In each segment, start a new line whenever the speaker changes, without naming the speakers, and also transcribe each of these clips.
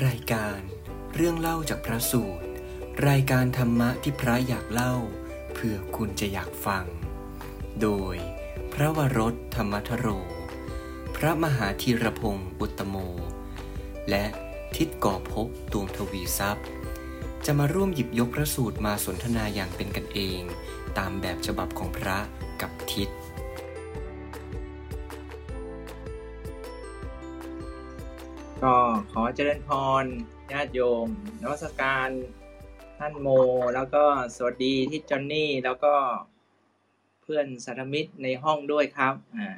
รายการเรื่องเล่าจากพระสูตร รายการธรรมะที่พระอยากเล่า เพื่อคุณจะอยากฟัง โดยพระวรถธรรมทโร พระมหาธีรพงศ์อุตโม และทิศก่อภพดวงทวีทรัพย์ จะมาร่วมหยิบยกพระสูตรมาสนทนาอย่างเป็นกันเอง ตามแบบฉบับของพระกับทิศ
ก็ขอเจริญพรญาติโยมนวัสการท่านโม แล้วก็สวัสดีที่จอนนี่ แล้วก็เพื่อนสารมิตรในห้องด้วยครับอ่า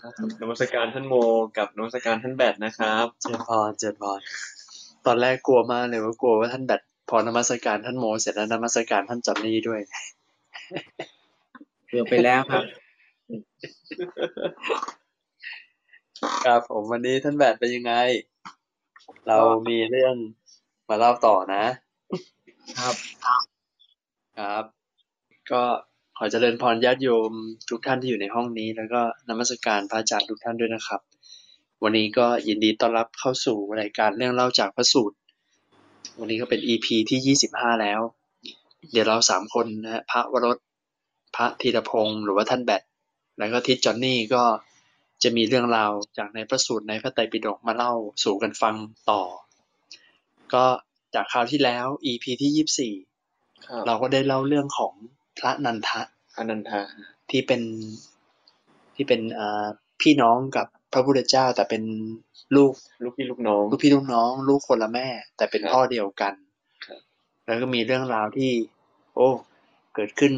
ครับนมัสการท่านโม กับนมัสการท่านแบทนะครับ
เจริญพรเจริญพรตอนแรกกลัวมากเลยว่ากลัวว่าท่านแบตพอนมัสการท่านโม เสร็จแล้วนมัสการท่านจอนนี่ด้วย
เกือบไปแล้วครับ
ครับผมวันนี้ท่านแบตเป็นยังไง เรามีเรื่องมาเล่าต่อนะ
ครับ
ครับ ก็ขอเจริญพรญาติโยมทุกท่านที่อยู่ในห้องนี้ แล้วก็นมัสการพระอาจารย์ทุกท่านด้วยนะครับ วันนี้ก็ยินดีต้อนรับเข้าสู่รายการเรื่องเล่าจากพระสูตร วันนี้ก็เป็น EP ที่ยี่สิบห้าแล้ว เดี๋ยวเราสามคนนะฮะพระวรสพระธีรพงศ์หรือว่าท่านแบทแล้วก็ทิศจอนนี่ก็ จะมีเรื่องราวจากในพระสูตรในพระไตรปิฎกมาเล่าสู่กันฟังต่อ ก็จากคราวที่แล้ว EP ที่ยี่สี่
ครับ
เราก็ได้เล่าเรื่องของพระนันทะ
อนันทา
ที่เป็นที่เป็นเอ่อพี่น้องกับพระพุทธเจ้าแต่เป็นลูก
ลูกพี่ลูกน้อง
ลูกพี่ลูกน้อง ลูกคนละแม่ แต่เป็น
ครับ
พ่อเดียวกัน
ครับ
แล้วก็มีเรื่องราวที่ โอ้ เกิดขึ้น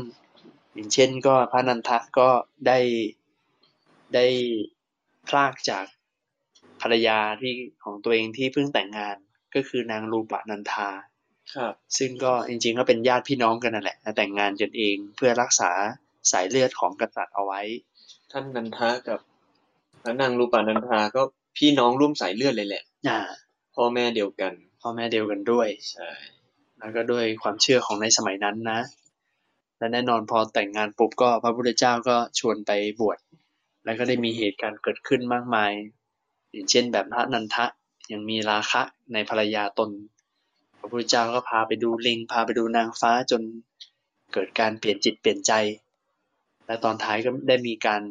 อย่างเช่น ก็พระนันทะก็ได้ ได้พลากจากภรรยาที่ของตัวเองที่เพิ่งแต่งงาน ก็คือนางรูปนันทา
ครับ
ซึ่งก็จริงๆก็เป็นญาติพี่น้องกันนั่นแหละแต่งงานกันเองเพื่อรักษาสายเลือดของกษัตริย์เอาไว้
ท่านนันทากับพระนางรูปานันทาก็พี่น้องร่วมสายเลือดเลยแหละ
อ่า
พ่อแม่เดียวกัน
พ่อแม่เดียวกันด้วย
ใช่
แล้วก็ด้วยความเชื่อของในสมัยนั้นนะ และแน่นอนพอแต่งงานปุ๊บก็พระพุทธเจ้าก็ชวนไปบวช แล้วก็ได้มีเหตุการณ์เกิดขึ้นมากมาย อย่างเช่นแบบพระนันทะยังมีราคะในภรรยาตน พระพุทธเจ้าก็พาไปดูลิง พาไปดูนางฟ้าจนเกิดการเปลี่ยนจิตเปลี่ยนใจ และตอนท้ายก็ได้มีการ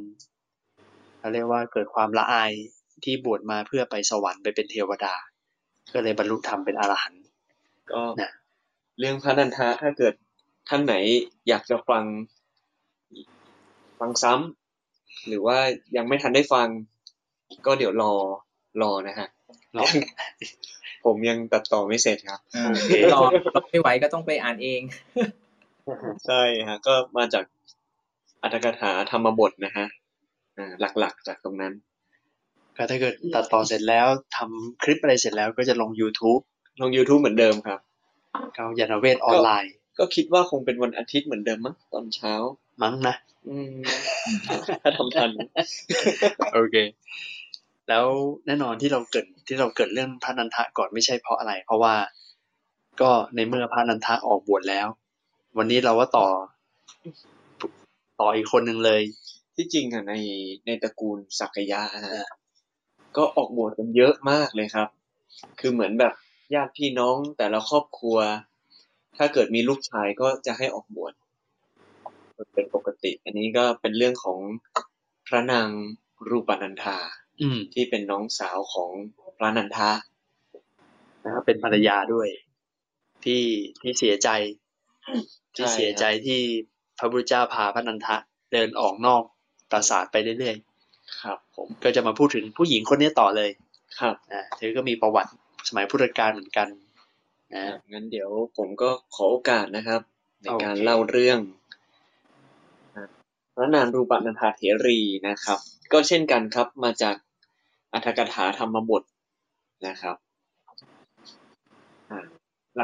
เขาเรียกว่าเกิดความละอายที่บวชมาเพื่อไปสวรรค์ไปเป็นเทวดา ก็เลยบรรลุธรรมเป็นอรหันต์
ก็
นะ
เรื่องพระนันทาถ้าเกิดท่านไหนอยากจะฟัง ฟังซ้ำ หรือว่ายังไม่ทันได้ฟัง ก็เดี๋ยวรอรอนะฮะ
ลอง
ผมยังตัดต่อไม่เสร็จครับ
อ่า
โอเค
รอรอไม่ไหวก็ต้องไปอ่านเอง
ใช่ฮะ ก็มาจากอัตถกถาธรรมบทนะฮะอ่าหลักๆจากตรงนั้น
ก็ถ้าเกิดตัดต่อเสร็จแล้วทำคลิปอะไรเสร็จแล้วก็จะลง YouTube
ลง YouTube เหมือนเดิมครับ
เขายานเวทออนไลน์
ก็คิดว่าคงเป็นวันอาทิตย์เหมือนเดิมมั้งตอนเช้า
มั้งนะ
อืมถ้าทำทัน
โอเค แล้วแน่นอนที่เราเกิดที่เราเกิดเรื่องพระนันทะก่อนไม่ใช่เพราะอะไร เพราะว่าก็ในเมื่อพระนันทะออกบวชแล้ว วันนี้เราก็ต่อ ต่ออีกคนหนึ่งเลย
ที่จริงอะในในตระกูลสักยะฮะก็ออกบวชกันเยอะมากเลยครับ คือเหมือนแบบญาติพี่น้องแต่ละครอบครัว ถ้าเกิดมีลูกชายก็จะให้ออกบวช เป็นปกติ อันนี้ก็เป็นเรื่องของพระนางรูปนันทา
อืม
ที่เป็นน้องสาวของพระนันทา
นะครับเป็นภรรยาด้วย ที่ที่เสียใจ ที่เสียใจที่พระพุทธเจ้าพาพระนันทะเดินออกนอกปราสาทไปเรื่อย
ครับ ผม
ๆก็จะมาพูดถึงผู้หญิงคนนี้ต่อเลย
ครับ
นะเธอก็มีประวัติสมัยพุทธกาลเหมือนกันนะ
งั้นเดี๋ยวผมก็ขอโอกาสนะครับ ในการ
โอเค
เล่าเรื่อง พระนางรูปนันทาเถรีนะครับ ก็เช่นกันครับมาจากอัตถกถาธรรมบทนะครับ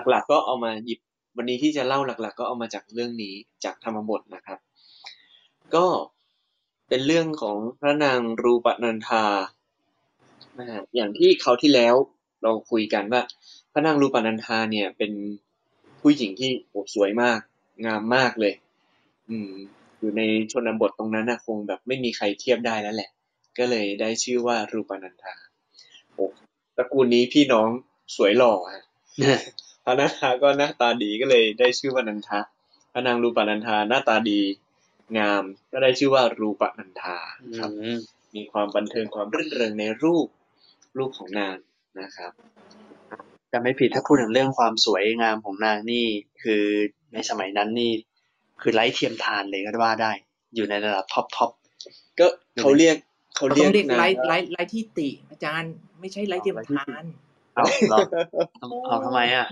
หลักๆก็เอามาหยิบวันนี้ที่จะเล่าหลัก ๆ ก็เอามาจากเรื่องนี้จากธรรมบทนะครับ ก็เป็นเรื่องของพระนางรูปนันทานะฮะอย่างที่เขาที่แล้วเราคุยกันว่า พระนางรูปนันทาเนี่ยเป็นผู้หญิงที่โอ้สวยมาก งามมากเลย อืม อยู่ในชนบทตรงนั้นนะคงแบบไม่มีใครเทียบได้แล้วแหละ ก็เลยได้ชื่อว่ารูปนันทาโอ้ตระกูลนี้พี่น้องสวยหล่อฮะพระนันทาก็หน้าตาดีก็เลยได้ชื่อว่านันทะพระนางรูปนันทาหน้าตาดีงามก็ได้ชื่อว่ารูปนันทาครับ
อืม
มีความบันเทิงความรื่นเริงในรูปรูปของนางนะครับ
แต่ไม่ผิดถ้าพูดถึงเรื่องความสวยงามของนางนี่ คือในสมัยนั้นนี่ คือไร้เทียมทานเลยก็ว่าได้ อยู่ในระดับ top top
ก็เขาเรียกเขา
เรา
เรี
ต้
ย
อกงเรียก
นาง
ไร้ไร้ไร้ที่ติ อาจารย์ไม่ใช่ไร้เทียมทาน
เอาเหรอเอาเอาทำไมอะ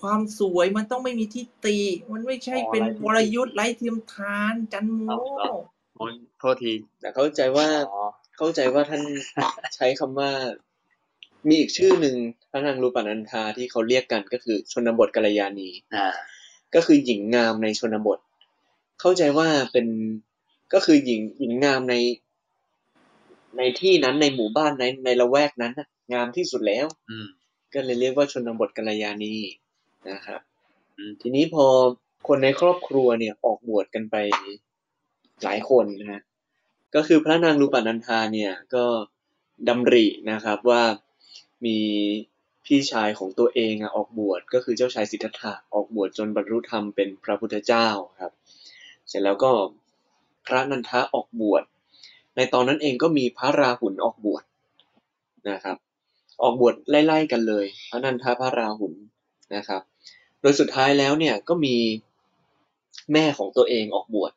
ความสวยมันต้องไม่มีที่ติมันไม่ใช่
อ๋อ
เป็น
ไร้ที่ติ
วรยุทธ์ไร้เทียมทานจันโม
เอาเหรอโอ้ยโทษที
แต่เข้าใจว่า
อ๋อ
เข้าใจว่าท่านใช้คำว่า มีอีกชื่อหนึ่งพระนางรูปนันทาที่เขาเรียกกันก็คือชนบทกัลยาณี
อ่า
ก็คือหญิงงามในชนบท เข้าใจว่าเป็นก็คือหญิงหญิงงามใน ในที่นั้นในหมู่บ้านในในละแวกนั้นน่ะงามที่สุดแล้ว
อืม
ก็เลยเรียกว่าชนบทกัลยาณีนะครับ
อืม
ทีนี้พอคนในครอบครัวเนี่ยออกบวชกันไปหลายคนนะฮะก็คือพระนางรูปนันทาเนี่ยก็ดำรินะครับว่ามี พี่ชายของตัวเองอะออกบวชก็คือเจ้าชายสิทธัตถะออกบวชจนบรรลุธรรมเป็นพระพุทธเจ้าครับ เสร็จแล้วก็พระนันทะออกบวช ในตอนนั้นเองก็มีพระราหุลออกบวชนะครับ ออกบวชไล่ๆกันเลย พระนันทะพระราหุลนะครับ โดยสุดท้ายแล้วเนี่ยก็มีแม่ของตัวเองออกบวช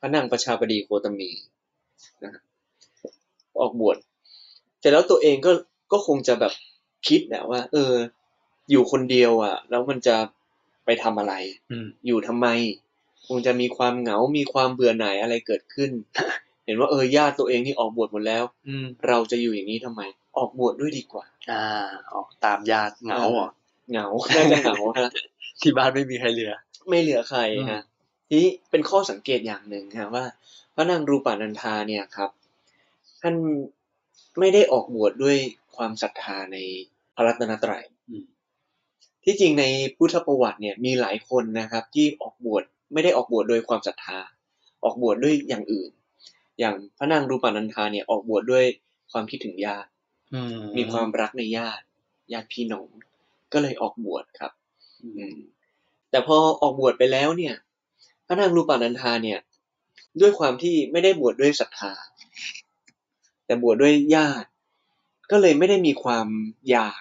พระนางประชาบดีโคตมีนะครับออกบวช เสร็จแล้วตัวเองก็ก็คงจะแบบ คิดนะว่า เออ อยู่คนเดียวอะแล้วมันจะไปทำอะไร
อืม
อยู่ทำไม คงจะมีความเหงา มีความเบื่อหน่ายอะไรเกิดขึ้น เห็นว่าเออญาติตัวเองที่ออกบวชหมดแล้ว
อืม
เราจะอยู่อย่างนี้ทำไม ออกบวชด้วยดีกว่า
อ่า ออกตามญาติเหงาเหรอ
เหงาน่าจะเหงาฮะ
ที่บ้านไม่มีใครเหลือ
ไม่เหลือใคร
อืม
ฮะทีนี้เป็นข้อสังเกตอย่างหนึ่งฮะว่า พระนางรูปานันทาเนี่ยครับ ท่านไม่ได้ออกบวชด้วย ความศรัทธาในพระรัตนตรัย
อืม
ที่จริงในพุทธประวัติเนี่ยมีหลายคนนะครับ ที่ออกบวชไม่ได้ออกบวชโดยความศรัทธา ออกบวชด้วยอย่างอื่น อย่างพระนางรูปานันทาเนี่ยออกบวชด้วยความคิดถึงญาติ
อืม
มีความรักในญาติญาติพี่น้องก็เลยออกบวชครับ
อื
อื
ม
มแต่พอออกบวชไปแล้วเนี่ย พระนางรูปานันทาเนี่ย ด้วยความที่ไม่ได้บวชด้วยศรัทธา แต่บวชด้วยญาติ ก็เลยไม่ได้มีความอยาก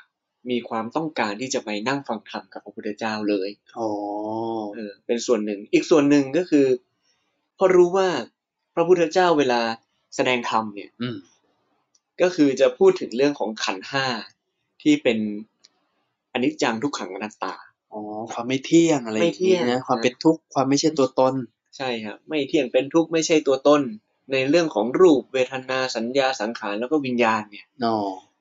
มีความต้องการที่จะไปนั่งฟังธรรมกับพระพุทธเจ้าเลย
โอ้
เออเป็นส่วนหนึ่ง อีกส่วนหนึ่งก็คือพอรู้ว่าพระพุทธเจ้าเวลาแสดงธรรมเนี่ย
อืม
ก็คือจะพูดถึงเรื่องของขันธ์ห้าที่เป็นอนิจจังทุกขังอนัตตา
อ๋อความไม่เที่ยงอะไรอ
ไม่
ย่าง
เที่ย
นี้
ง
นะความเป็นทุกข์ความไม่ใช่ตัวตน
ใช่ครับไม่เที่ยงเป็นทุกข์ไม่ใช่ตัวตน ในเรื่องของรูปเวทนาสัญญาสังขารแล้วก็วิญญาณเนี่ย
นอ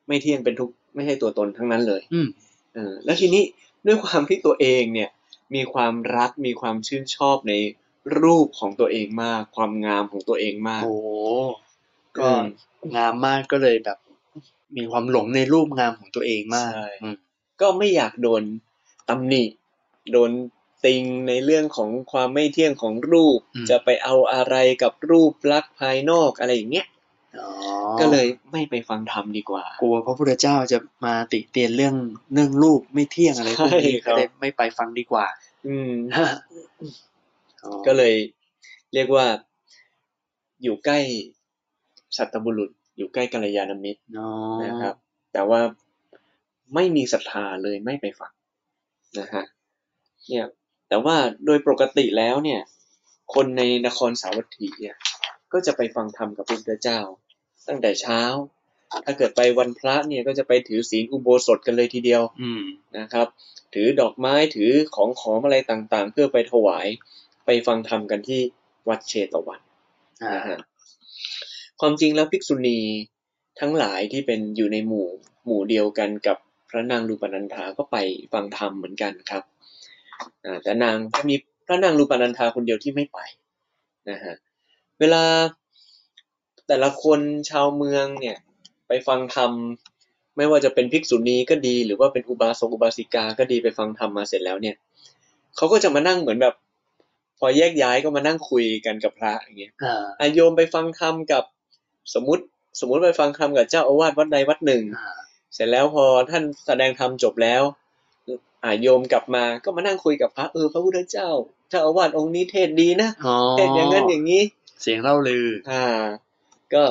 ไม่เที่ยงเป็นทุกข์ไม่ใช่ตัวตนทั้งนั้นเลย
อืม
เออแล้วทีนี้ด้วยความที่ตัวเองเนี่ย มีความรักมีความชื่นชอบในรูปของตัวเองมาก ความงามของตัวเองมาก
โอ้ก็
อืม
งามมากก็เลยแบบ มีความหลงในรูปงามของตัวเองมาก
ใช่
อืม
ก็ไม่อยากโดนตำหนิโดน ติงในเรื่องของความไม่เที่ยงของรูป
อืม
จะไปเอาอะไรกับรูปลักษณ์ภายนอกอะไรอย่างเงี้ย
อ๋อ
ก็เลยไม่ไปฟังธรรมดีกว่า
กลัวพระพุทธเจ้าจะมาติเตียนเรื่องเรื่องรูปไม่เที่ยงอะไรพวกนี้
ใช่ครั
ก็
บ
เลยไม่ไปฟังดีกว่า
อืม
อ๋อ
ก็เลยเรียกว่า อยู่ใกล้สัตบุรุษ อยู่ใกล้กัลยาณมิตร
อ๋อ
นะครับ แต่ว่าไม่มีศรัทธาเลยไม่ไปฟังนะฮะเนี่ย แต่ว่าโดยปกติแล้วเนี่ย คนในนครสาวัตถีเนี่ยก็จะไปฟังธรรมกับพระพุทธเจ้า ตั้งแต่เช้า ถ้าเกิดไปวันพระเนี่ยก็จะไปถือศีลอุโบสถกันเลยทีเดียว
อืม
นะครับ ถือดอกไม้ถือของขอมอะไรต่างๆ เพื่อไปถวายไปฟังธรรมกันที่วัดเชตวัน
อ่า
นะฮะความจริงแล้วภิกษุณีทั้งหลายที่เป็นอยู่ในหมู่หมู่เดียวกันกับพระนางรูปนันธาก็ไปฟังธรรมเหมือนกันครับอ่า แต่นางก็มีพระนางรูปนันธาคนเดียวที่ไม่ไปนะฮะเวลาแต่ละคนชาวเมืองเนี่ยไปฟังธรรมไม่ว่าจะเป็นภิกษุณีก็ดีหรือว่าเป็นอุบาสกอุบาสิกาก็ดีไปฟังธรรมมาเสร็จแล้วเนี่ยเขาก็จะมานั่งเหมือนแบบ พอแยกย้ายก็มานั่งคุยกันกับพระอย่างเงี้ย
อ่า
อาโยมไปฟังธรรมกับสมมติสมมติไปฟังธรรมกับเจ้าอาวาสวัดใดวัดหนึ่ง
อ่า
เสร็จแล้วพอท่านแสดงธรรมจบแล้ว อ่าโยมกลับมาก็มานั่งคุยกับพระเออพระพุทธเจ้าเจ้าอาวาสองค์นี้เทศดีนะ
อ๋อ
เทศอย่างนั้นอย่างนี้
เสียงเล่าลือ
อ่า ก็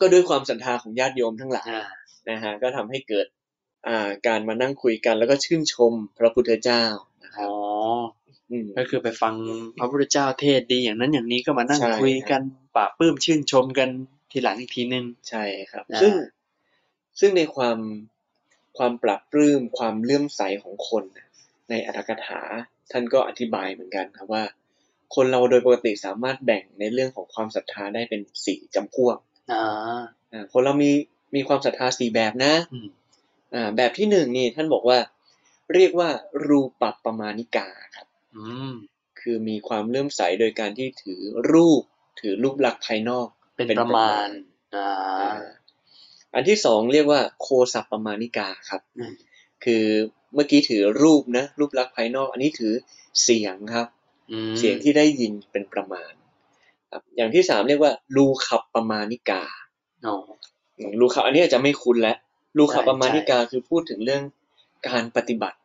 ก็ด้วยความศรัทธาของญาติโยมทั้งหลาย
อ่า
นะฮะก็ทำให้เกิดอ่าการมานั่งคุยกันแล้วก็ชื่นชมพระพุทธเจ้านะครับ
อ๋อ
อืม
ก็คือไปฟังพระพุทธเจ้าเทศดีอย่างนั้นอย่างนี้ก็มานั่ง
ใช่
คุยกันปราบปลื้มชื่นชมกันทีหลังอีกทีนึง
ใช่ครับ
อ่า
ซึ่งซึ่งในความ ความปรับปลื้มความเลื่อมใสของคนน่ะในอัตถกถาท่านก็อธิบายเหมือนกันครับว่า คนเราโดยปกติสามารถแบ่งในเรื่องของความศรัทธาได้เป็นสี่จำพวก
อ่า
อ่าคนเรามีมีความศรัทธาสี่แบบนะ
อืม
อ่าแบบที่หนึ่งนี่ท่านบอกว่า เรียกว่ารูปัปปมาณิกาครับ
อืม
คือมีความเลื่อมใสโดยการที่ถือรูป ถือรูปลักษณ์ภายนอก
เป็นประมาณ อ่า
อ่าอันที่สองเรียกว่าโคสัปปมาณิกาครับ
อืม
คือเมื่อกี้ถือรูปนะรูปลักษณ์ภายนอก อันนี้ถือเสียงครับ
อืม
เสียงที่ได้ยินเป็นประมาณครับอย่างที่สามเรียกว่าลูขับปมาณิกา
อ๋อ
อืมลูขับอันนี้อาจจะไม่คุ้นแล้วลูขับ
ใช่
ปมาณิกาคือพูดถึงเรื่องการปฏิบัติ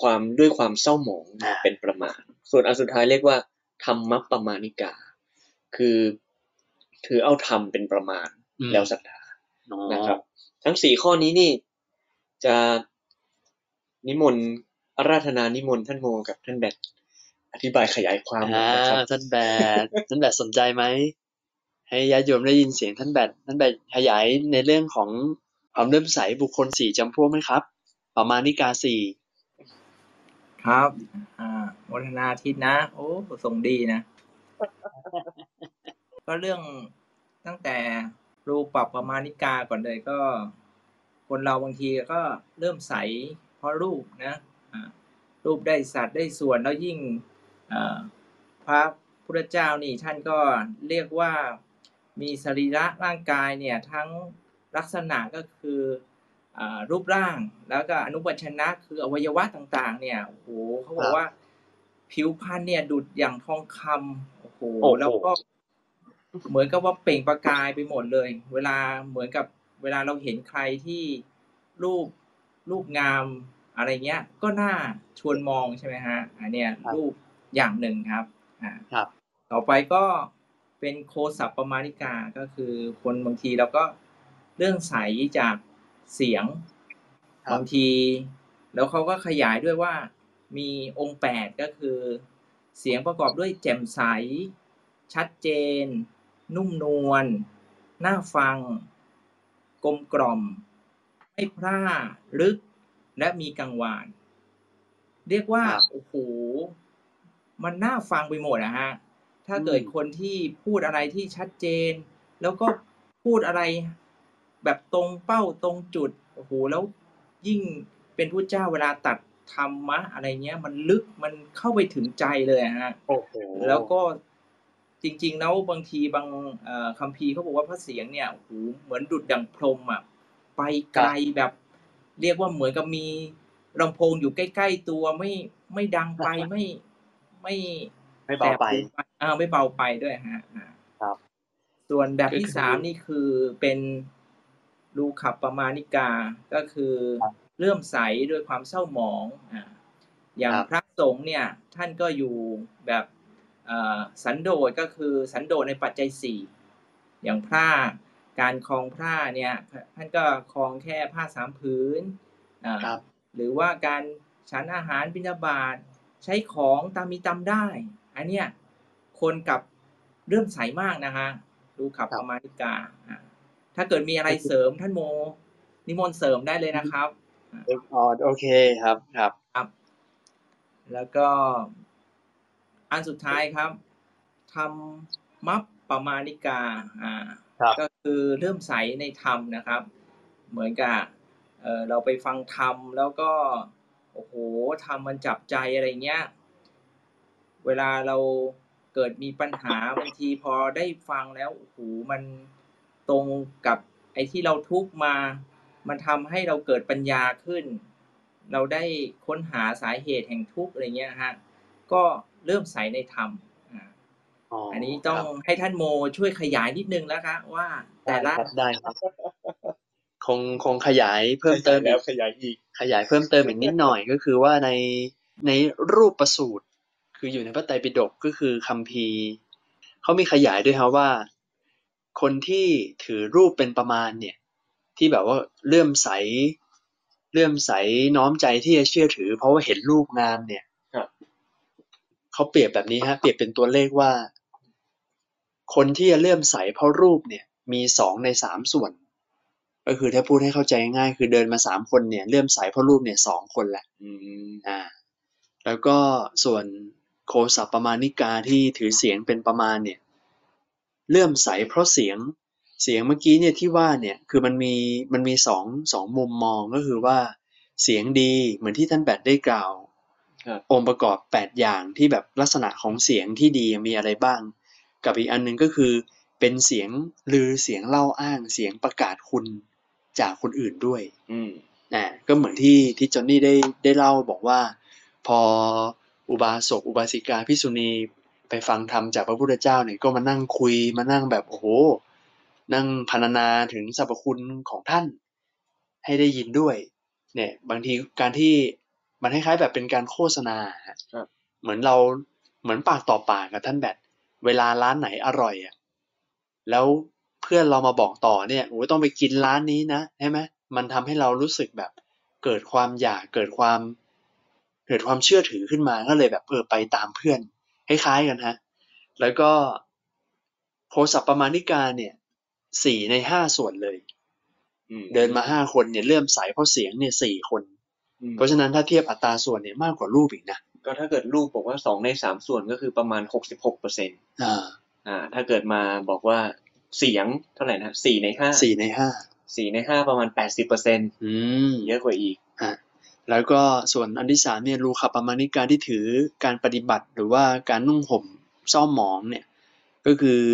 ความด้วยความเศร้าหมอง
อ่า
เป็นประมาณ ส่วนอันสุดท้ายเรียกว่าธรรมปมาณิกา คือถือเอาธรรมเป็นประมาณ
อืม
แล้วศรัทธา
อ๋อ
นะครับ ทั้งสี่ข้อนี้นี่ จะนิมนต์อาราธนานิมนต์ท่านโมกับท่านแบทอธิบายขยายความหน่
อ่า
อยนะครับ
ท่านแบดท่านแบดสนใจไหมให้ญาติโยมได้ยินเสียงท่านแบดท่านแบดขยายในเรื่องของความเลื่อมใสบุคคลสี่จำพวกไหมครับประมาณนิกาสี่
ครับ อ่าโมทนาทิตนะ โอ้ส่งดีนะ ก็เรื่องตั้งแต่ รูปปรับประมาณิกาก่อนเลยก็ คนเราบางทีก็เริ่มใสเพราะรูปนะอ่ารูปได้สัตว์ได้ส่วนแล้วยิ่งอ่าพระพุทธเจ้านี่ท่านก็เรียกว่ามีสรีระร่างกายเนี่ยทั้งลักษณะก็คืออารูปร่างแล้วก็อนุปัชนะคืออวัยวะต่างๆ เนี่ยโอ้โหเขาบอกว่าผิวพรรณเนี่ยดุดอย่างทองคำโอ้โห
โอ้โห
แล้วก็ เหมือนกับว่าเปล่งประกายไปหมดเลย เวลาเหมือนกับเวลาเราเห็นใครที่รูปรูปงามอะไรเงี้ย ก็น่าชวนมองใช่ไหมฮะอันเนี้ยรูปอย่างหนึ่งครับอ่า
ครับ
ต่อไปก็เป็นโคสัปปมาณิกาก็คือคนบางทีเราก็เรื่องใสจากเสียง
ครับ
บางที แล้วเขาก็ขยายด้วยว่ามีองค์แปดก็คือ เสียงประกอบด้วยแจ่มใส ชัดเจน นุ่มนวลน่าฟัง กลมกล่อม ไม่พร่าลึก และมีกังวาน เรียกว่า
ครับ
โอ้โหมันน่าฟังไปหมดนะฮะ ถ้าเกิด
อืม
คนที่พูดอะไรที่ชัดเจน แล้วก็พูดอะไรแบบตรงเป้าตรงจุดโอ้โหแล้วยิ่งเป็นผู้เจ้าเวลาตัดธรรมะอะไรเงี้ย มันลึกมันเข้าไปถึงใจเลยอะฮะ
โอ้โห
แล้วก็ จริง ๆ แล้วบางทีบางเอ่อคัมภีร์เขาบอกว่าพระเสียงเนี่ยโอ้โหเหมือนดุดดังพรหมอะไปไกลแบบ เรียกว่าเหมือนกับมีลำโพงอยู่ใกล้ ๆ ตัวไม่ไม่ดังไปไม่ไม่
ไม่เบาไป
แสหูอ่าไม่เบาไปด้วยฮะอ่า
ครับ
ส่วนแบบ
ก็
ที่
คือ
สามนี่คือเป็นรูขับประมาณิกาก็คือ
ครับ
เลื่อมใสด้วยความเศร้าหมองอ่าอย่าง
ครับ
พระสงฆ์เนี่ย ท่านก็อยู่แบบเอ่อ สันโดษก็คือสันโดษในปัจจัยสี่อย่างผ้าการคลองผ้าเนี่ยท่านก็คลองแค่ผ้าสามผืนอ่า
ครับ
หรือว่าการฉันอาหารบิณฑบาตใช้ของตามมีตามได้ อันเนี้ยคนกับเริ่อมใสมากนะฮะดูขับ
ครับ
ประมาณิกาอะถ้าเกิดมีอะไรเสริมท่านโม นิมนต์เสริมได้เลยนะครับ
อ๋อโอเคครับครับ
ครับ แล้วก็ อันสุดท้ายครับทำมัปปมาณิกาอ่า
ครับ
ก็คือเริ่อมใสในธรรมนะครับ เหมือนกับเออเราไปฟังธรรมแล้วก็โอ้โหธรรมมันจับใจอะไรเงี้ย เวลาเราเกิดมีปัญหาบางทีพอได้ฟังแล้วโอ้โหมันตรงกับไอ้ที่เราทุกข์มา มันทำให้เราเกิดปัญญาขึ้น เราได้ค้นหาสาเหตุแห่งทุกข์อะไรเงี้ยฮะ ก็เริ่มใสในธรรมอ่า
อ๋อ
อั
อั
นนี้ต้องให้ท่านโมช่วยขยายนิดนึงแล้วครับว่า แต่ละ
ได้ครับคงคงขยายเพิ่มเติม
แล้
อี
ว
ก
ขยายอีก
ขยายเพิ่มเติมอีกนิดหน่อยก็คือว่าในในรูปประสูตร คืออยู่ในพระไตรปิฎกก็คือคัมภีร์เขามีขยายด้วยครับว่า คนที่ถือรูปเป็นประมาณเนี่ย ที่แบบว่าเลื่อมใสเลื่อมใสน้อมใจที่จะเชื่อถือ เพราะว่าเห็นรูปงามเนี่ย
ครับ
เขาเปรียบแบบนี้ฮะเปรียบเป็นตัวเลขว่า คนที่จะเลื่อมใสเพราะรูปเนี่ยมีสองในสามส่วน ก็คือถ้าพูดให้เข้าใจง่ายคือเดินมาสามคนเนี่ยเลื่อมใสเพราะรูปเนี่ยสองคนแหละ
อืม
อ่า แล้วก็ส่วนโคสัปปมาณิกาที่ถือเสียงเป็นประมาณเนี่ยเลื่อมใสเพราะเสียงเสียงเมื่อกี้เนี่ยที่ว่าเนี่ยคือมันมีมันมีสองสองมุมมองก็คือว่าเสียงดีเหมือนที่ท่านแบดได้กล่าว
ครับ
องค์ประกอบ 8 อย่างที่แบบลักษณะของเสียงที่ดีมีอะไรบ้าง กับอีกอันหนึ่งก็คือ เป็นเสียงลือเสียงเล่าอ้างเสียงประกาศคุณจากคนอื่นด้วย
อืม
นะก็เหมือนที่ที่จอนนี่ได้ได้เล่าบอกว่า พออุบาสกอุบาสิกาพิกษุณีไปฟังธรรมจากพระพุทธเจ้าเนี่ยก็มานั่งคุยมานั่งแบบโอ้โห นั่งพรรณนาถึงสรรพคุณของท่านให้ได้ยินด้วย เนี่ย บางทีการที่ มันคล้ายๆแบบเป็นการโฆษณาฮะ
ครับ
เหมือนเราเหมือนปากต่อปากกับท่านแบบเวลาร้านไหนอร่อยอะแล้วเพื่อนเรามาบอกต่อเนี่ยโอ้ยต้องไปกินร้านนี้นะใช่ไหมมันทำให้เรารู้สึกแบบเกิดความอยากเกิดความเกิดความเชื่อถือขึ้นมาก็เลยแบบเออไปตามเพื่อนคล้ายๆกันฮะแล้วก็โพสัปปมาณิกาเนี่ยสี่ในห้าส่วนเลย
อืม
เดินมาห้าคนเนี่ยเลื่อมใสเพราะเสียงเนี่ยสี่คน
อืม
เพราะฉะนั้นถ้าเทียบอัตราส่วนเนี่ยมากกว่ารูปอีกนะ
ก็ถ้าเกิดรูปบอกว่าสองในสามส่วนก็คือประมาณหกสิบหกเปอร์เซ็นต์
อ่า
อ่าถ้าเกิดมาบอกว่าเสียงเท่าไหร่นะสี่ในห้า
สี่ในห้า
สี่ในห้าประมาณแปดสิบเปอร์เซ็นต์
อืม
เยอะกว่าอีก
ฮะแล้วก็ส่วนอันที่สามเนี่ยรูขับประมาณิกาที่ถือการปฏิบัติหรือว่าการนุ่งห่มซ่อมหมองเนี่ยก็คือ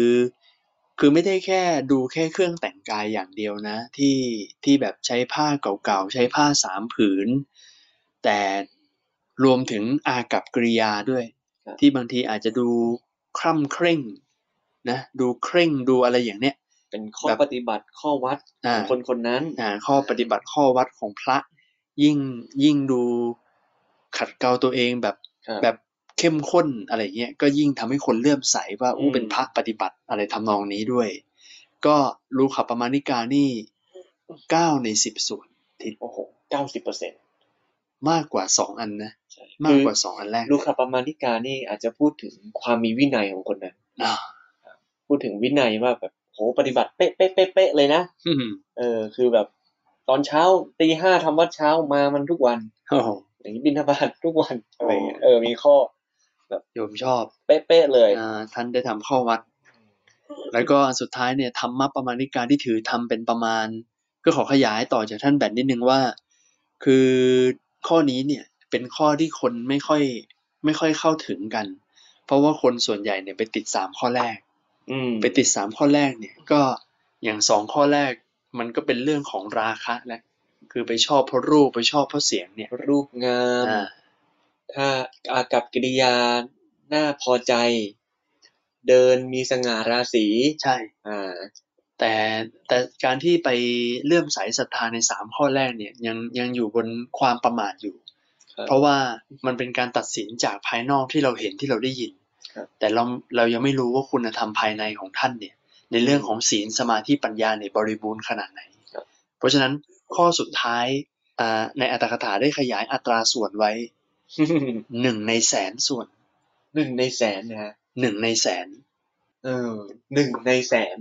คือไม่ได้แค่ดูแค่เครื่องแต่งกายอย่างเดียวนะ ที่ที่แบบใช้ผ้าเก่าๆ ใช้ผ้าสามผืน แต่รวมถึงอากับกริยาด้วย
ครับ
ที่บางทีอาจจะดูคร่ำเคร่งนะดูเคร่งดูอะไรอย่างเนี้ย
เป็นข้อ
แบบ
ปฏิบัติข้อวัดข
อ่า
องคนคนนั้น
อ่าข้อปฏิบัติข้อวัดของพระ ยิ่งยิ่งดูขัดเกลาตัวเองแบบ
ครับ
แบบเข้มข้นอะไรเงี้ยก็ยิ่งทำให้คนเลื่อมใสว่า
อื
อู้
ม
เป็นพระปฏิบัติอะไรทำนองนี้ด้วย ก็รู้ขับประมาณิกานี่เก้าในสิบส่วนที่
โอ้โหเก้าสิบเปอร์เซ็นต์
มากกว่าสองอันนะ
ใช่
มากกว่าสองอันแรก
ลูกขับประมาณิกานี่อาจจะพูดถึงความมีวินัยของคนนั้น
อ่า
พูดถึงวินัยว่าแบบโหปฏิบัติเป๊ะเป๊ะเป๊ะเป๊ะเลยนะ
อืม
เออ คือแบบตอนเช้าตีห้าทำวัดเช้ามามันทุกวัน
โอ้โห
อย่างนี้บินทบาททุกวันอะไรเงี้ย
โอ้
เออมีข้อ
โยมชอบ
เป๊ะๆเลย
อ่าท่านได้ทำข้อวัด แล้วก็อันสุดท้ายเนี่ยธรรมะประมาณิกาที่ถือทำเป็นประมาณ ก็ขอขยายต่อจากท่านแบนนิดนึงว่า คือ ข้อนี้เนี่ยเป็นข้อที่คนไม่ค่อยไม่ค่อยเข้าถึงกัน เพราะว่าคนส่วนใหญ่เนี่ยไปติดสามข้อแรก
อืม
ไปติดสามข้อแรกเนี่ยก็อย่างสองข้อแรกมันก็เป็นเรื่องของราคะแหละคือไปชอบเพราะรูปไปชอบเพราะเสียงเนี่ย
รูปงาม
อ่า
ถ้าอากับกิริยาน่าพอใจ เดินมีสง่าราศี
ใช่
อ่า
แต่แต่การที่ไปเลื่อมใสศรัทธาในสามข้อแรกเนี่ยยังยังอยู่บนความประมาทอยู่
ครับ
เพราะว่ามันเป็นการตัดสินจากภายนอกที่เราเห็นที่เราได้ยิน
ครับ
แต่เราเรายังไม่รู้ว่าคุณธรรมภายในของท่านเนี่ยในเรื่องของศีลสมาธิปัญญาในยบริบูรณ์ขนาดไหน
ครับ
เพราะฉะนั้นข้อสุดท้ายอ่าในอัตถกถาได้ขยายอัตราส่วนไว้หนึ่งในแสนส่วน
หนึ่งในแสนนะฮะ
หนึ่งในแสน
เออหนึ่งในแสน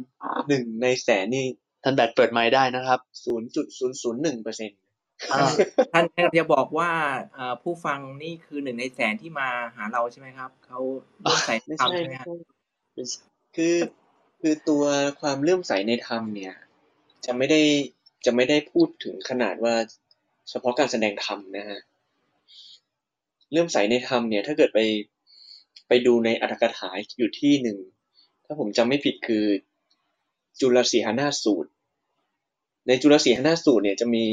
หนึ่งในแสนนี่
ท่านแบตเปิดไม้ได้นะครับ
ศูนย์จุดศูนย์ศูนย์หนึ่งเปอร์เซ็นต์
ท่านท่านจะบอกว่าเอ่อผู้ฟังนี่คือหนึ่งในแสนที่มาหาเราใช่ไหมครับเขาเลื่อมใส
ไม่
ธรรม
ใช่
ใช่ไหม
ไม่
ครับ
ใช่คือคือตัวความเลื่อมใสในธรรมเนี่ย จะไม่ได้จะไม่ได้พูดถึงขนาดว่าเฉพาะการแสดงธรรมนะฮะเลื่อมใสในธรรมเนี่ย ถ้าเกิดไปไปดูในอัตถกถาอยู่ที่หนึ่ง ถ้าผมจำไม่ผิดคือจุลสีหนาสูตร ในจุลสีหนาสูตรเนี่ยจะมี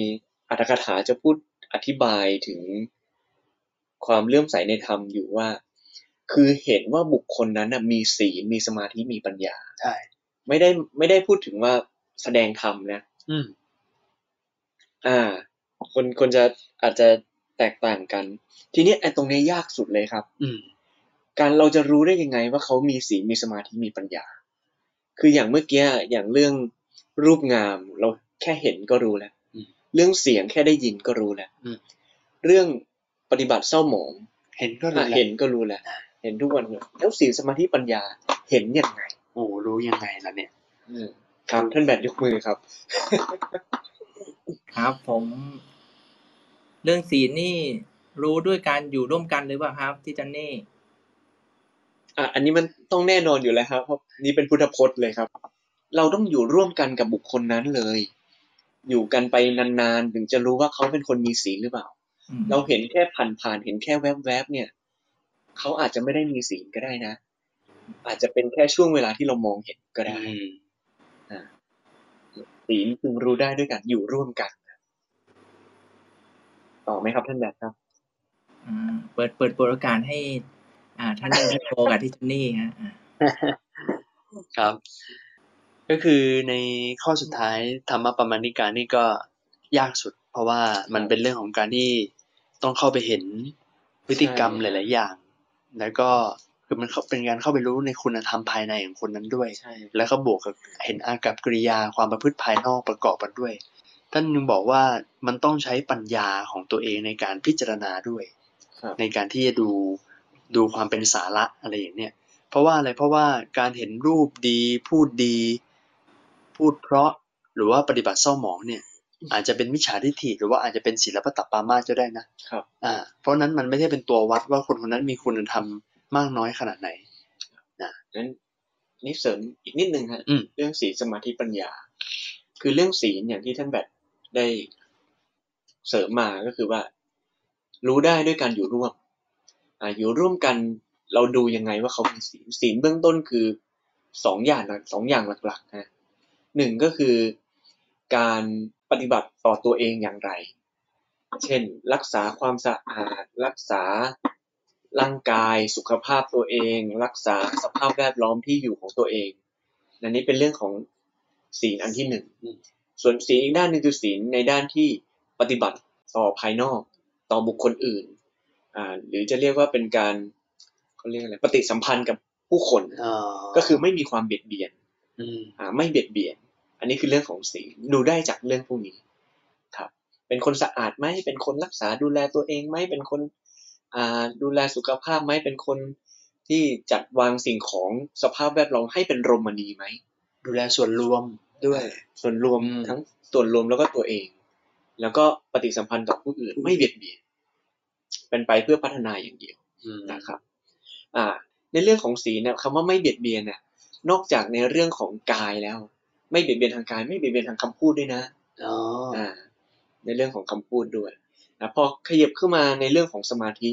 อัตถกถาจะพูดอธิบายถึงความเลื่อมใสในธรรมอยู่ว่า คือเห็นว่าบุคคลนั้นน่ะมีศีลมีสมาธิมีปัญญา
ใช่
ไม่ได้ไม่ได้พูดถึงว่าแสดงธรรมนะ
อืม
อ่า คนคนจะอาจจะแตกต่างกัน ทีนี้ไอ้ตรงนี้ยากสุดเลยครับ
อืม
การเราจะรู้ได้ยังไงว่าเขามีศีลมีสมาธิมีปัญญา คืออย่างเมื่อกี้อย่างเรื่องรูปงาม เราแค่เห็นก็รู้แล้ว
อืม
เรื่องเสียงแค่ได้ยินก็รู้แล้ว
อืม
เรื่องปฏิบัติเศร้าหมอง
เห็นก็
อะ
รู้แล้ว
เห็นก็รู้แล้ว
อ่า
เห็นทุกวันเลยแล้วศีลสมาธิปัญญาเห็นยังไง
โอ้รู้ยังไงล่ะเนี่ย
อืมครับท่านแบดยกมือครับ
ครับ ผม เรื่องศีลนี่รู้ด้วยการอยู่ร่วมกันหรือเปล่าครับ ที่จันนี่
อะอันนี้มันต้องแน่นอนอยู่แล้วครับเพราะนี่เป็นพุทธพจน์เลยครับ เราต้องอยู่ร่วมกันกับบุคคลนั้นเลย อยู่กันไปนานๆถึงจะรู้ว่าเขาเป็นคนมีศีลหรือเปล่า
อืม
เราเห็นแค่ผ่านๆเห็นแค่แวบๆเนี่ยเขาอาจจะไม่ได้มีศีลก็ได้นะ อาจจะเป็นแค่ช่วงเวลาที่เรามองเห็นก็ได้
อืม
ศีลพึงรู้ได้ด้วยกันอยู่ร่วมกันต่อไหมครับท่านแบดครับ
อ่าเปิดเปิดเปิดโอกาสให้ อ่าท่านท่านโตกับที่จันนี่ฮะอ่า
ครับ ก็คือในข้อสุดท้ายธรรมปรมาณิการนี่ก็ยากสุด เพราะว่ามันเป็นเรื่องของการที่ต้องเข้าไปเห็นพฤติกรรมห
ใช่
ลาย ๆ อย่าง แล้วก็คือมันเข้าเป็นการเข้าไปรู้ในคุณธรรมภายในของคนนั้นด้วย
ใช่
แล้วก็บวกกับเห็นอากับกิริยาความประพฤติภายนอกประกอบกันด้วย ท่านยังบอกว่ามันต้องใช้ปัญญาของตัวเองในการพิจารณาด้วย
ครับ
ในการที่จะดู ดูความเป็นสาระอะไรอย่างเนี้ยเพราะว่าอะไรเพราะว่าการเห็นรูปดี พูดดี พูดเพราะหรือว่าปฏิบัติเศร้าหมองเนี่ย อาจจะเป็นมิจฉาทิฏฐิหรือว่าอาจจะเป็นศิลปตปามาสก็ได้นะครับอ่าเพราะนั้นมันไม่ใช่เป็นตัววัดว่าคนคนนั้นมีคุณธรรมมากน้อยขนาดไหน
นั้นนี่เสริมอีกนิดนึงฮะ
อืม
เรื่องศีลสมาธิปัญญา คือเรื่องศีลอย่างที่ท่านแบดได้เสริมมาก็คือว่า รู้ได้ด้วยการอยู่ร่วม อยู่ร่วมกันเราดูยังไงว่าเขามีศีลศีลเบื้องต้นคือสองอย่างสองอย่างหลักๆนะหนึ่งก็คือการปฏิบัติต่อตัวเองอย่างไร เช่น รักษาความสะอาด รักษาร่างกายสุขภาพตัวเอง รักษาสภาพแวดล้อมที่อยู่ของตัวเองอันนี้เป็นเรื่องของศีลอันที่หนึ่งส่วนศีลอีกด้านหนึ่งคือศีลในด้านที่ปฏิบัติต่อภายนอก ต่อบุคคลอื่น หรือจะเรียกว่าเป็นการเขาเรียกอะไรปฏิสัมพันธ์กับผู้คน
อ๋อ
ก็คือไม่มีความเบียดเบียน
อืม
อ่าไม่เบียดเบียน อันนี้คือเรื่องของศีลดูได้จากเรื่องพวกนี้ครับ เป็นคนสะอาดไหมเป็นคนรักษาดูแลตัวเองไหมเป็นคนอ่าดูแลสุขภาพไหมเป็นคนที่จัดวางสิ่งของสภาพแวดล้อมให้เป็นรมณีไหม
ดูแลส่วนรวมด้วย
ส่วนรวม
อืม
ทั้งส่วนรวมแล้วก็ตัวเอง แล้วก็ปฏิสัมพันธ์ต่อผู้อื่นไม่เบียดเบียน เป็นไปเพื่อพัฒนาอย่างเดียว
อืม
นะครับอ่าในเรื่องของศีลเนี่ยคำว่าไม่เบียดเบียนเนี่ยนอกจากในเรื่องของกายแล้ว ไม่เบียดเบียนทางกาย ไม่เบียดเบียนทางคำพูดด้วยนะ
อ๋อ
อ่าในเรื่องของคำพูดด้วยนะพอขยับขึ้นมาในเรื่องของสมาธิ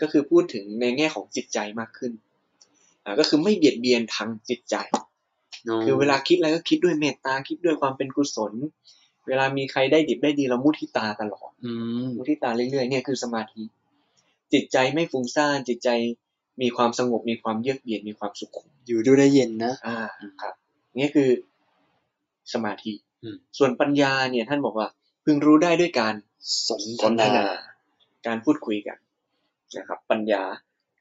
ก็คือพูดถึงในแง่ของจิตใจมากขึ้นอ่าก็คือไม่เบียดเบียนทางจิตใจ คือเวลาคิดอะไรก็คิดด้วยเมตตาคิดด้วยความเป็นกุศล เวลามีใครได้ดิบได้ดีเรามุทิตาตลอด
อืม
มุทิตาเรื่อยๆเนี่ยคือสมาธิ จิตใจไม่ฟุ้งซ่านจิตใจมีความสงบมีความเยือกเย็นมีความสุขุม
อยู่ดูได้เย็นนะ
อ่าครับนี่คือสมาธิ
อืม
ส่วนปัญญาเนี่ยท่านบอกว่าพึงรู้ได้ด้วยการ
สน
สนทนา การพูดคุยกันนะครับ ปัญญา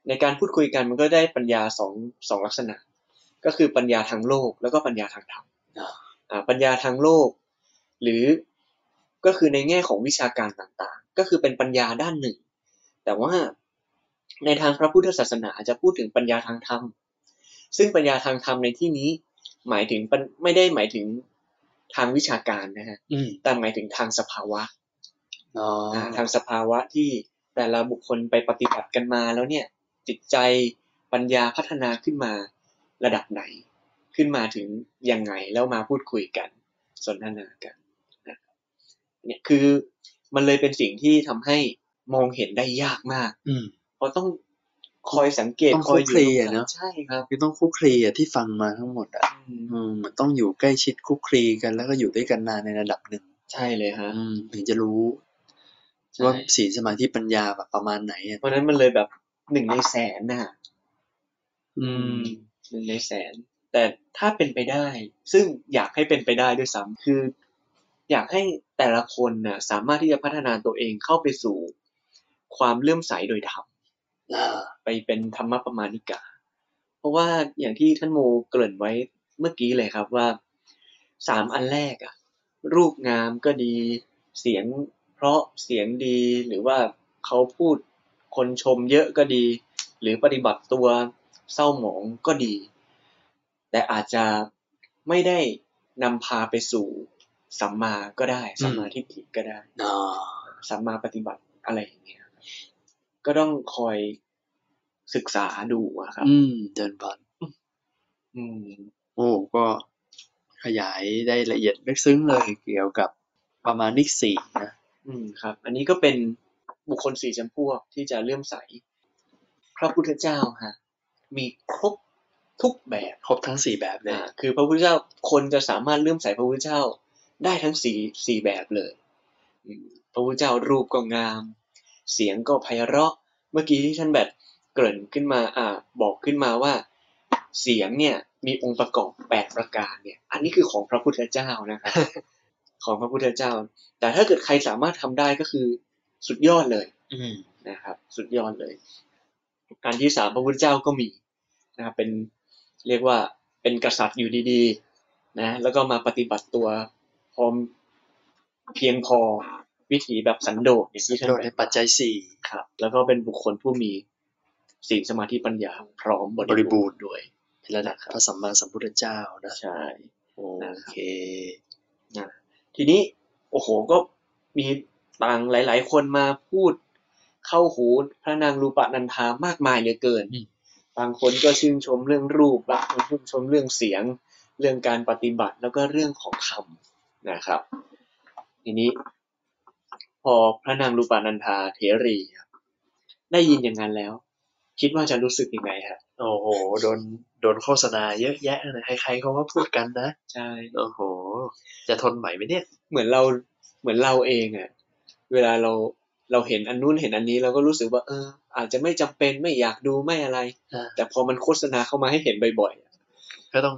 ในการพูดคุยกันมันก็ได้ปัญญาสองสองลักษณะ ก็คือปัญญาทางโลกแล้วก็ปัญญาทางธรรม
อ่า
อ่าปัญญาทางโลก หรือก็คือในแง่ของวิชาการต่างๆ ก็คือเป็นปัญญาด้านหนึ่ง แต่ว่าในทางพระพุทธศาสนาจะพูดถึงปัญญาทางธรรม ซึ่งปัญญาทางธรรมในที่นี้ หมายถึงปัญไม่ได้หมายถึงทางวิชาการนะฮะ
อืม
แต่หมายถึงทางสภาวะ
อ๋ออา
ทางสภาวะที่แต่ละบุคคลไปปฏิบัติกันมาแล้วเนี่ย จิตใจปัญญาพัฒนาขึ้นมาระดับไหน ขึ้นมาถึงยังไงแล้วมาพูดคุยกัน สนทนากันนะครับเนี่ยคือมันเลยเป็นสิ่งที่ทำให้ มองเห็นได้ยากมาก
อืม
เพราะต้องคอยสังเกต
ต้อง
คอยอ
คลุกคลี
ยู่
อะเนอะ
ใช่ครับ
คือต้องคลุกคลีอะที่ฟังมาทั้งหมดอะ
อืม
อืมมันต้องอยู่ใกล้ชิดคลุกคลีกันแล้วก็อยู่ด้วยกันนานในระดับหนึ่ง
ใช่เลยฮะ
อืมถึงจะรู้
ใช่
ว่าศีลสมาธิปัญญาแบบประมาณไหนอะ
เพราะฉะนั้นมันเลยแบบหนึ่งในแสนน่ะ
อืม
หนึ่งในแสน แต่ถ้าเป็นไปได้ ซึ่งอยากให้เป็นไปได้ด้วยซ้ำคือ อยากให้แต่ละคนน่ะ สามารถที่จะพัฒนาตัวเองเข้าไปสู่ ความเลื่อมใสโดยธรรม
อ่า
ไปเป็นธรรมประมาณิกา เพราะว่าอย่างที่ท่านโมเกริ่นไว้เมื่อกี้เลยครับว่าสามอันแรกอะรูปงามก็ดี เสียงเพราะเสียงดีหรือว่าเขาพูดคนชมเยอะก็ดี หรือปฏิบัติตัวเศร้าหมองก็ดี แต่อาจจะไม่ได้นำพาไปสู่สัมมาก็ได้ สัมมาทิฏฐิก็ได้
อ่า
สัมมาปฏิบัติอะไรอย่างเงี้ยครับ ก็ต้องคอยศึกษาดูอะครับ
อืม เดินพร
อืม
โอ้ก็ขยายได้ละเอียดลึกซึ้งเลยเกี่ยวกับประมาณนิกสี่นะ
อืมครับ อันนี้ก็เป็นบุคคลสี่จำพวกที่จะเลื่อมใส พระพุทธเจ้าฮะมีครบทุกแบบ
ครบทั้งสี่แบบเลย
อ่าคือพระพุทธเจ้าคนจะสามารถเลื่อมใสพระพุทธเจ้าได้ทั้งสี่สี่แบบเลยอืมพระพุทธเจ้ารูปก็งาม เสียงก็ไพเราะ เมื่อกี้ที่ท่านแบบเกริ่นขึ้นมาอ่าบอกขึ้นมาว่า เสียงเนี่ยมีองค์ประกอบแปดประการเนี่ย อันนี้คือของพระพุทธเจ้านะครับของพระพุทธเจ้า แต่ถ้าเกิดใครสามารถทำได้ก็คือสุดยอดเลย
อืม
นะครับ สุดยอดเลย การที่สามพระพุทธเจ้าก็มีนะครับเป็นเรียกว่าเป็นกษัตริย์อยู่ดีๆนะแล้วก็มาปฏิบัติตัวพร้อมเพียงพอ วิถีแบบสันโดษอย่างที่ท่าน
โดย
แบ
ใน
บ
ปัจจัยสี่
ครับ แล้วก็เป็นบุคคลผู้มีศีลสมาธิปัญญาพร้อม
บบริ
ริ
บู
บู
ร
ร
ณ์
ณ์ด้วย
เป็นระดับพระสัมมาสัมพุทธเจ้านะ
ใช่
โอเค
นะทีนี้โอ้โหก็มีต่างหลาย ๆ คนมาพูดเข้าหูพระนางรูปนันทามากมายเหลือเกิน
อืม
บางคนก็ชื่นชมเรื่องรูปบางคนชื่นชมเรื่องเสียง เรื่องการปฏิบัติแล้วก็เรื่องของคำนะครับ ทีนี้ พอพระนางรูปนันทาเถรีครับได้ยินอย่างนั้นแล้ว คิดว่าจะรู้สึกยังไงครับ
โอ้โหโดนโดนโฆษณาเยอะแยะนะใครๆเขาก็พูดกันนะ
ใช่
โอ้โห จะทนไหวไหมเนี่ย
เหมือนเราเหมือนเราเองอะเวลาเราเราเห็นอันนู้นเห็นอันนี้เราก็รู้สึกว่า เออ อาจจะไม่จำเป็นไม่อยากดูไม่อะไร
อ่า
แต่พอมันโฆษณาเข้ามาให้เห็นบ่อยๆอะ
ก็ต้อง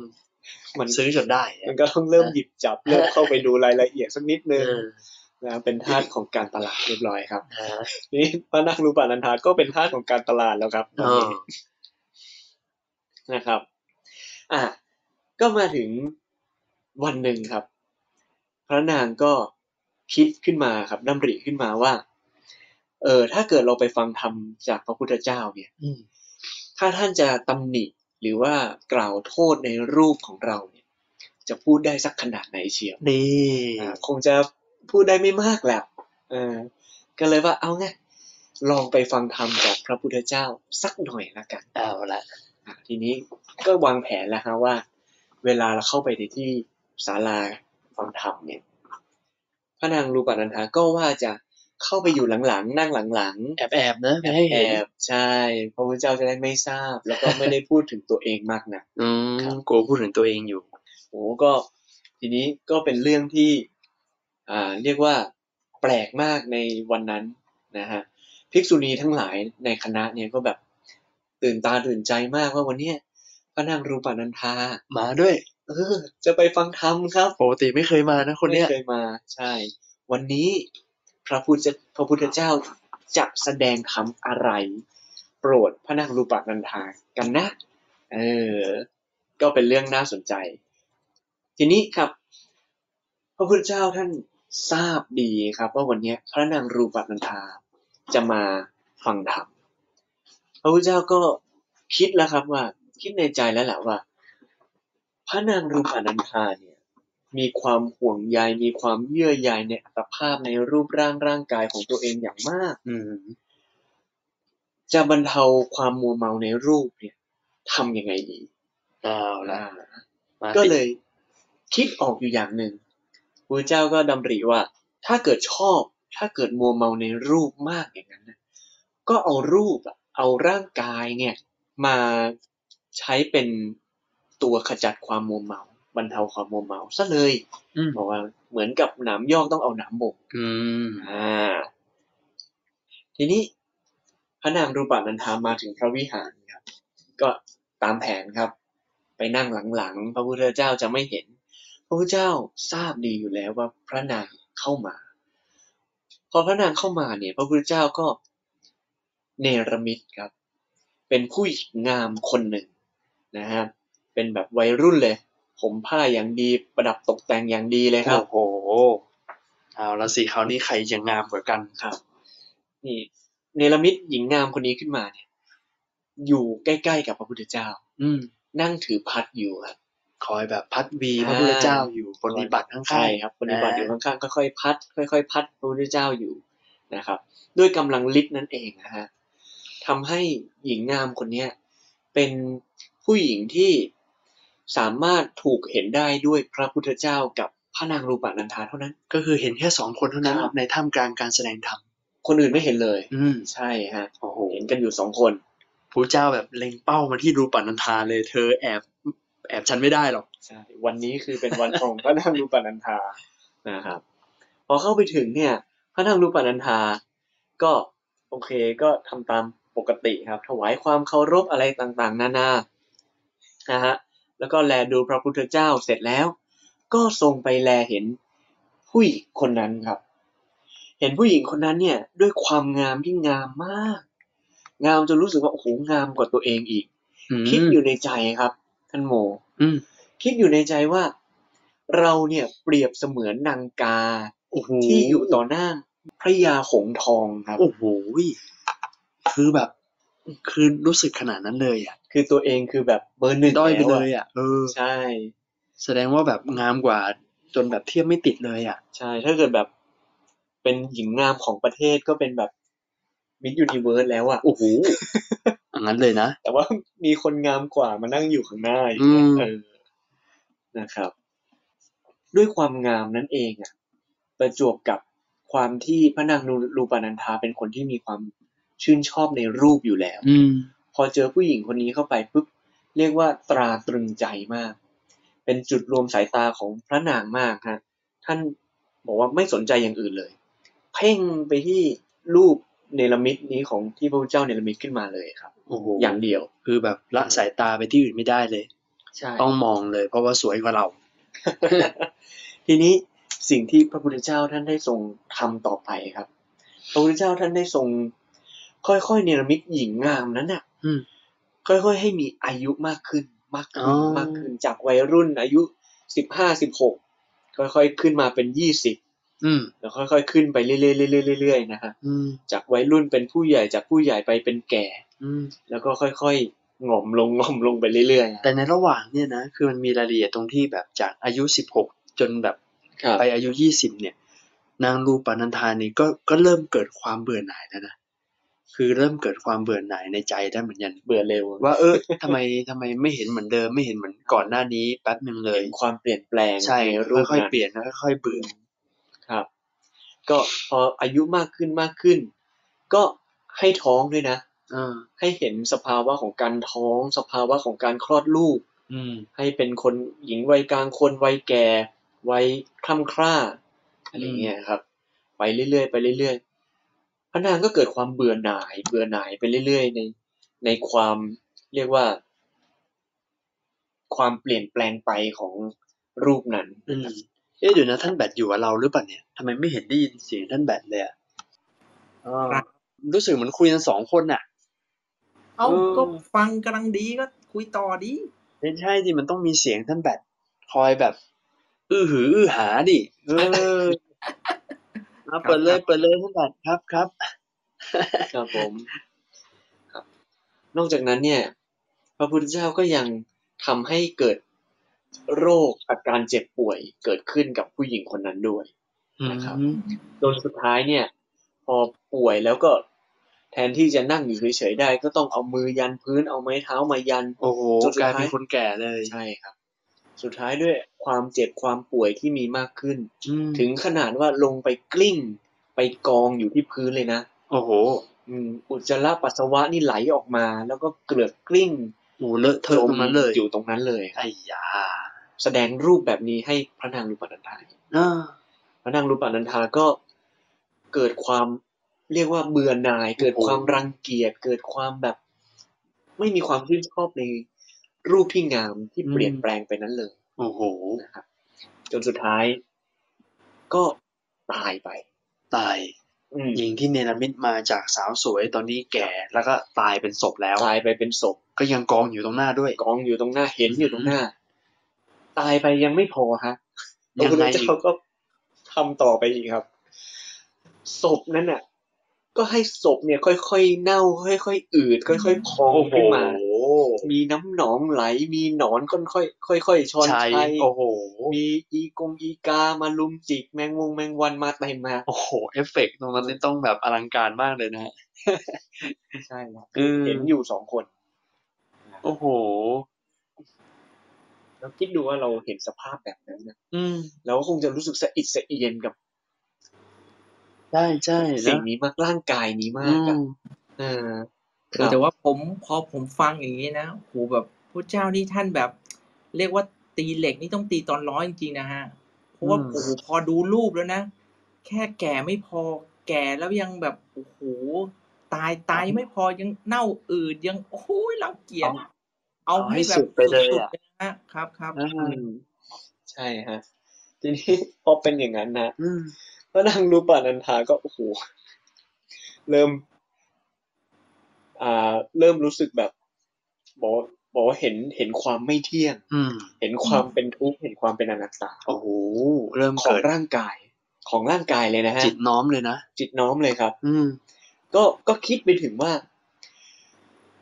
มัน
ซื้อจนได้อะ
มันก็ต้องเริ่มหยิบจับเริ่มเข้าไปดูรายละเอียดสักนิดนึง
เออ
นะเป็นทาสของการตลาดเรียบร้อยครับ
ฮะ
นี่พระนางรูปานันทาก็เป็นทาสของการตลาดแล้วครับตอน
อ๋อ
นี้นะครับ อะก็มาถึงวันหนึ่งครับ พระนางก็คิดขึ้นมาครับดำริขึ้นมาว่า เออ ถ้าเกิดเราไปฟังธรรมจากพระพุทธเจ้าเนี่ย
อืม
ถ้าท่านจะตำหนิหรือว่ากล่าวโทษในรูปของเราเนี่ย จะพูดได้สักขนาดไหนเชียว
นี่
อ่าคงจะ พูดได้ไม่มากแหละเออก็เลยว่าเอาไงลองไปฟังธรรมจากพระพุทธเจ้าสักหน่อยละกัน
เอาละ
อะทีนี้ก็วางแผนแล้วฮะว่า เวลาเราเข้าไปในที่ศาลาฟังธรรมเนี่ยพระนางรูปนันทาก็ว่าจะเข้าไปอยู่หลังๆ นั่งหลังๆ
แอบแอบๆนะ
แอ
ไม่ให้
บแอ
เห็น
บใช่ พระพุทธเจ้าจะได้ไม่ทราบ แล้วก็ไม่ได้พูดถึงตัวเองมากนะ
อื
ครั
ม
บ
กลัวพูดถึงตัวเองอยู่
โอ้ก็ ทีนี้ก็เป็นเรื่องที่อ่า เรียกว่าแปลกมากในวันนั้นนะฮะภิกษุณีทั้งหลายในคณะเนี่ยก็แบบตื่นตาตื่นใจมากว่าวันเนี้ยพระนางรูปานันทา
มาด้วย
เออ จะไปฟังธรรมครับ
ปกติไม่เคยมานะคนเนี้ย
ไม่เคยมาใช่ วันนี้พระพุทธพระพุทธเจ้าจะแสดงธรรมอะไร โปรดพระนางรูปนันทากันนะ เออ ก็เป็นเรื่องน่าสนใจ ทีนี้ครับ พระพุทธเจ้าท่าน ทราบดีครับว่าวันนี้พระนางรูปนันทาจะมาฟังธรรม พระพุทธเจ้าก็คิดแล้วครับว่าคิดในใจแล้วแหละว่า พระนางรูปนันทาเนี่ยมีความห่วงใยมีความเยื่อใยในอัตภาพในรูปร่างร่างกายของตัวเองอย่างมาก
อืม
จะบรรเทาความมัวเมาในรูปเนี่ยทำยังไงดี
เอาละ
อ่า
มา
ก็
สิ
เลยคิดออกอยู่อย่างหนึ่ง พระเจ้าก็ดำริว่า ถ้าเกิดชอบ ถ้าเกิดมัวเมาในรูปมากอย่างนั้นนะก็เอารูปอะเอาร่างกายเนี่ยมาใช้เป็นตัวขจัดความมัวเมาบรรเทาความมัวเมาซะเลย
อืม
บอกว่าเหมือนกับหนามยอกต้องเอาหนามบ่ง
อืม
อ่า ทีนี้พระนางรูปานันทามาถึงพระวิหารครับ ก็ตามแผนครับ ไปนั่งหลังๆ พระพุทธเจ้าจะไม่เห็น พระพุทธเจ้าทราบดีอยู่แล้วว่าพระนางเข้ามา พอพระนางเข้ามาเนี่ย พระพุทธเจ้าก็เนรมิตครับ เป็นผู้หญิงงามคนหนึ่งนะฮะเป็นแบบวัยรุ่นเลย ผมผ้าอย่างดีประดับตกแต่งอย่างดีเลยครับ
โอ้โห เอาละสิคราวนี้ใครจะงามกว่ากัน
ครับ นี่เนรมิตหญิงงามคนนี้ขึ้นมาเนี่ย อยู่ใกล้ๆกับพระพุทธเจ้า
อืม
นั่งถือพัดอยู่ครับ
คอยแบบพัดวี
อ่า
พระพุทธเจ้าอยู่ปฏิบัติข้างๆ
ใช่ครับปฏิบัติอยู่ข้างๆค่อยๆพัด ค่อย ๆ พัดพระพุทธเจ้าอยู่นะครับ ด้วยกำลังฤทธิ์นั่นเองนะฮะทำให้หญิงงามคนเนี้ยเป็นผู้หญิงที่สามารถถูกเห็นได้ด้วยพระพุทธเจ้ากับพระนางรูปนันธาเท่านั้น
ก็คือเห็นแค่สองคนเท่านั้น
ครับ
ในท่ามกลางการแสดงธรรม
คนอื่นไม่เห็นเลย
อืม
ใช่ฮะ
โอ้โห
เห็นกันอยู่สองคน
พระเจ้าแบบเล็งเป้ามาที่รูปันันทาเลย เธอแอบ แอบฉันไม่ได้หรอก
ใช่วันนี้คือเป็นวันของพระนางรูปนันธานะครับพอเข้าไปถึงเนี่ย พระนางรูปนันธาก็โอเคก็ทำตามปกติครับ ถวายความเคารพอะไรต่างๆ นานานะฮะแล้วก็แลดูพระพุทธเจ้าเสร็จแล้ว ก็ทรงไปแลเห็นผู้หญิงคนนั้นครับ เห็นผู้หญิงคนนั้นเนี่ย ด้วยความงามที่งามมาก งามจนรู้สึกว่าโอ้โหงามกว่าตัวเองอีก คิดอยู่ในใจครับ ท่านโม
อืม
คิดอยู่ในใจว่า เราเนี่ยเปรียบเสมือนนางกา
โอ้โห
ที่อยู่ต่อหน้าพระยาหงส์ทองครับ
โอ้โหคือแบบ คือรู้สึกขนาดนั้นเลยอะ
คือตัวเองคือแบบเบอร์หนึ่ง
ด้อยไป
แว
เลยอะเออ
ใช่
แสดงว่าแบบงามกว่าจนแบบเทียบไม่ติดเลยอะ
ใช่ ถ้าเกิดแบบ เป็นหญิงงามของประเทศก็เป็นแบบมิสยูนิเวิร์สแล้วอะ
โอ้โหอย่า งนั้นเลยนะ
แต่ว่ามีคนงามกว่ามานั่งอยู่ข้างหน้าอย่าง
อื
เงี้ย
ม
เออนะครับ ด้วยความงามนั่นเองอะประจวบกับความที่พระนางรูปานันทาเป็นคนที่มีความชื่นชอบในรูปอยู่แล้ว
อืม
พอเจอผู้หญิงคนนี้เข้าไปปุ๊บเรียกว่าตราตรึงใจมาก เป็นจุดรวมสายตาของพระนางมากฮะท่านบอกว่าไม่สนใจอย่างอื่นเลย เพ่งไปที่รูป เนรมิตนี้ของที่พระพุทธเจ้าเนรมิตขึ้นมาเลยครับ
โอ้โห
อย่างเดียว
คือแบบละสายตาไปที่อื่นไม่ได้เลย
ใช่
ต้องมองเลย เพราะว่าสวยกว่าเรา
ทีนี้สิ่งที่พระพุทธเจ้าท่านได้ทรงทำต่อไปครับ พระพุทธเจ้าท่านได้ทรง ค่อยๆเนรมิตหญิงงามนั้นน่ะ
อืม
ค่อยๆให้มีอายุมากขึ้นมากขึ้น
อ๋อ
มากขึ้นจากวัยรุ่นอายุสิบห้าสิบหกค่อยๆขึ้นมาเป็นยี่สิบ
อืม
แล้วค่อยๆขึ้นไปเรื่อยๆเรื่อยๆเรื่อยๆนะฮะ
อืม
จากวัยรุ่นเป็นผู้ใหญ่จากผู้ใหญ่ไปเป็นแก่
อืม
แล้วก็ค่อยๆหง่อมลงหง่อมลงไปเรื่อยๆ
แต่ในระหว่างเนี่ยนะคือมันมีรายละเอียดตรงที่แบบจากอายุสิบหกจนแบบ
ครับ
ไปอายุยี่สิบเนี่ย นางรูปานันทานี่ก็ก็เริ่มเกิดความเบื่อหน่ายแล้วนะคือเริ่มเกิดความเบื่อหน่ายในใจได้เหมือนกัน
เบื่อเร็ว
ว่าเออทำไมทำไมไม่เห็นเหมือนเดิมไม่เห็นเหมือนก่อนหน้านี้แป๊บหนึ่งเลย
เห็นความเปลี่ยนแปลง
ใช่
นรูป
ค่อยๆ
นั้น
เปลี่ยนแล้วค่อยๆเบื่อ
ครับ ก็พออายุมากขึ้นมากขึ้น ก็ให้ท้องด้วยนะ
อ่า
ให้เห็นสภาวะของการท้อง สภาวะของการคลอดลูก
อืม
ให้เป็นคนหญิงวัยกลางคนวัยแก่วัยคล่ำคร่าอะไรเงี้ยครับ ไปเรื่อยๆไปเรื่อยๆพระนางก็เกิดความเบื่อหน่าย เบื่อหน่ายไปเรื่อยๆ ในในความเรียกว่า ความเปลี่ยนแปลงไปของรูปนั้น
อืม เอ๊ะเดี๋ยวนะท่านแบทอยู่กับเราหรือเปล่าเนี่ยทำไมไม่เห็นได้ยินเสียงท่านแบทเลยอะอ๋อ
ครับ
รู้สึกเหมือนคุยกันสองคนน่ะ
เอ้า
เออ
ก็ฟังกำลังดีก็คุยต่อดี
ไม่ใช่ดิมันต้องมีเสียงท่านแบทคอยแบบ อื้อหือ อื้อหาดิเออเอาเปิดเลยเปิดเลยท่านแบทครับครับ
ครับผมครับ นอกจากนั้นเนี่ย พระพุทธเจ้าก็ยังทำให้เกิด โรคอาการเจ็บป่วยเกิดขึ้นกับผู้หญิงคนนั้นด้วยนะครับ
อืม
จนสุดท้ายเนี่ย พอป่วยแล้วก็แทนที่จะนั่งอยู่เฉยๆได้ ก็ต้องเอามือยันพื้นเอาไม้เท้ามายัน
โอ้โห
จนสุด
กลาย
ท้าย
เป็นคนแก่เลย
ใช่ครับ สุดท้ายด้วยความเจ็บความป่วยที่มีมากขึ้น
อืม
ถึงขนาดว่าลงไปกลิ้ง ไปกองอยู่ที่พื้นเลยนะ
โอ้โห
อืมอุจจาระปัสสาวะนี่ไหลออกมา แล้วก็เกลือกกลิ้ง
โอ้โหเลอะเทอะตรงนั้นเลย
อยู่ตรงนั้นเลย
ไอ้ยา
แสดงรูปแบบนี้ให้พระนางรูปนันทาเห็น
อ่า
พระนางรูปนันทาก็เกิดความเรียกว่าเบื่อหน่าย เกิดความรังเกียจเกิดความแบบ ไม่มีความชื่นชอบในรูปที่งามที่เปลี่ยนแปลงไปนั้นเลย
โอ้โห
นะครับจนสุดท้ายก็ตายไป
ตาย
อืม
หญิงที่เนรมิตมาจากสาวสวยตอนนี้แก่แล้วก็ตายเป็นศพแล้ว
ตายไปเป็นศพ
ก็ยังกองอยู่ตรงหน้าด้วย
กองอยู่ตรงหน้าเห็นอยู่ตรงหน้า ตายไปยังไม่พอฮะพระ
ยัง
พุทธ
ไงอีก
เจ้าก็ทำต่อไปอีกครับ ศพนั้นน่ะ ก็ให้ศพเนี่ย ค่อยๆเน่า ค่อยๆอืด ค่อยๆพอง
โอ้โห
ขึ้นมา มีน้ำหนองไหล มีหนอนค่อยๆค่อยๆช้อน
ชัย
ชัย
โอ้โห
มีอีกงอีกามาลุมจิกแมงวงแมงวันมาเต็มมา
โอ้โห เอฟเฟกต์ตรงนั้นนี่ต้องแบบอลังการมากเลยนะฮะ
ใช่ครับ
อืม
เห็นอยู่สองคน
โอ้โห
แล้วคิดดูว่าเราเห็นสภาพแบบนั้นนะ
อืม
เราก็คงจะรู้สึกสะอิดสะเอียนกับ
ใช่ใช่
สิ่ง
นะ
นี้มากร่างกายนี้
อื
มากอะ
ม
เออ
เออแต่ว่าผมพอผมฟังอย่างนี้นะโหแบบพระเจ้านี่ท่านแบบ เรียกว่าตีเหล็กนี่ต้องตีตอนร้อนจริงๆนะฮะเพราะว่า
อืม
โอ้โหพอดูรูปแล้วนะแค่แก่ไม่พอแก่แล้วยังแบบโอ้โหตายตายไม่พอยังเน่าอืดยังโอ้ยรังเกียจเอาให้แบบ
สุดไปเลย
สุด
อะ
ๆเลยนะฮะครับครับ
อ่า
อืมใช่ฮะทีนี้พอเป็นอย่างนั้นนะ
อืม
พระนางรูปานันทาก็โอ้โหเริ่ม อ่าเริ่มรู้สึกแบบบอกบอกว่าเห็นเห็นความไม่เที่ยง
อืม
เห็นความเป็นทุกข์เห็นความเป็นอนัตตา
โอ้โหเริ่ม
ของ
เกิด
ร่างกาย ของร่างกายเลยนะฮะ
จิตน้อมเลยนะ
จิตน้อมเลยครับ
อืม
ก็ก็คิดไปถึงว่า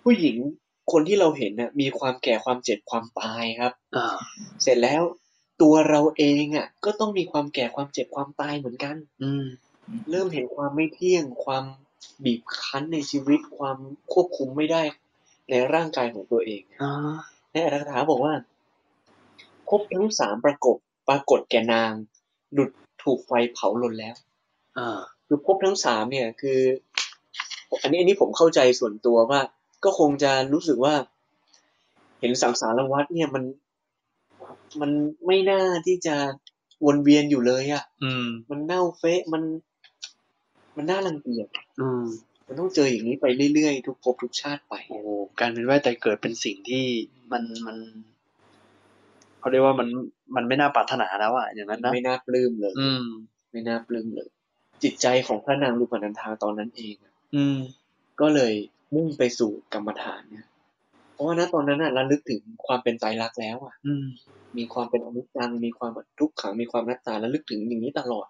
ผู้หญิงคนที่เราเห็นน่ะ มีความแก่ความเจ็บความตายครับ
อ่า
เสร็จแล้วตัวเราเองอะ ก็ต้องมีความแก่ความเจ็บความตายเหมือนกัน
อืม
เริ่มเห็นความไม่เที่ยงความ บีบคั้นในชีวิตความควบคุมไม่ได้ในร่างกายของตัวเอง
อ่า
ในอัตถกถาบอกว่าภพทั้งสามประกบปรากฏแก่นาง ดุดถูกไฟเผาลนแล้ว
อ่า
คือภพทั้งสามเนี่ยคือ อันนี้อันนี้ผมเข้าใจส่วนตัวว่า ก็คงจะรู้สึกว่า เห็นสังสารวัฏเนี่ยมัน มันไม่น่าที่จะวนเวียนอยู่เลยอะ่ะ
อืม
มันเน่าเฟะมัน มันน่ารังเกียจ
อืม
มันต้องเจออย่างนี้ไปเรื่อยๆ ทุกภพทุกชาติไป
โอ้โหการเป็นว่ายตายเกิดเป็นสิ่งที่มันมันเขาเรียกว่ามันมันไม่น่าปรารถนาแล้วอะอย่างนั้นนะ
ไม่น่าปลื้มเลย
อืม
ไม่น่าปลื้มเลย จิตใจของพระนางรูปนันทาตอนนั้นเองอะ
อืม
ก็เลยมุ่งไปสู่กรรมฐานเนี่ยเพราะว่าณตอนนั้นน่ะระลึกถึงความเป็นไตรลักษณ์แล้วอะ
อืม
มีความเป็นอนิจจังมีความทุกขังมีความนัตตาระลึกถึงอย่างนี้ตลอด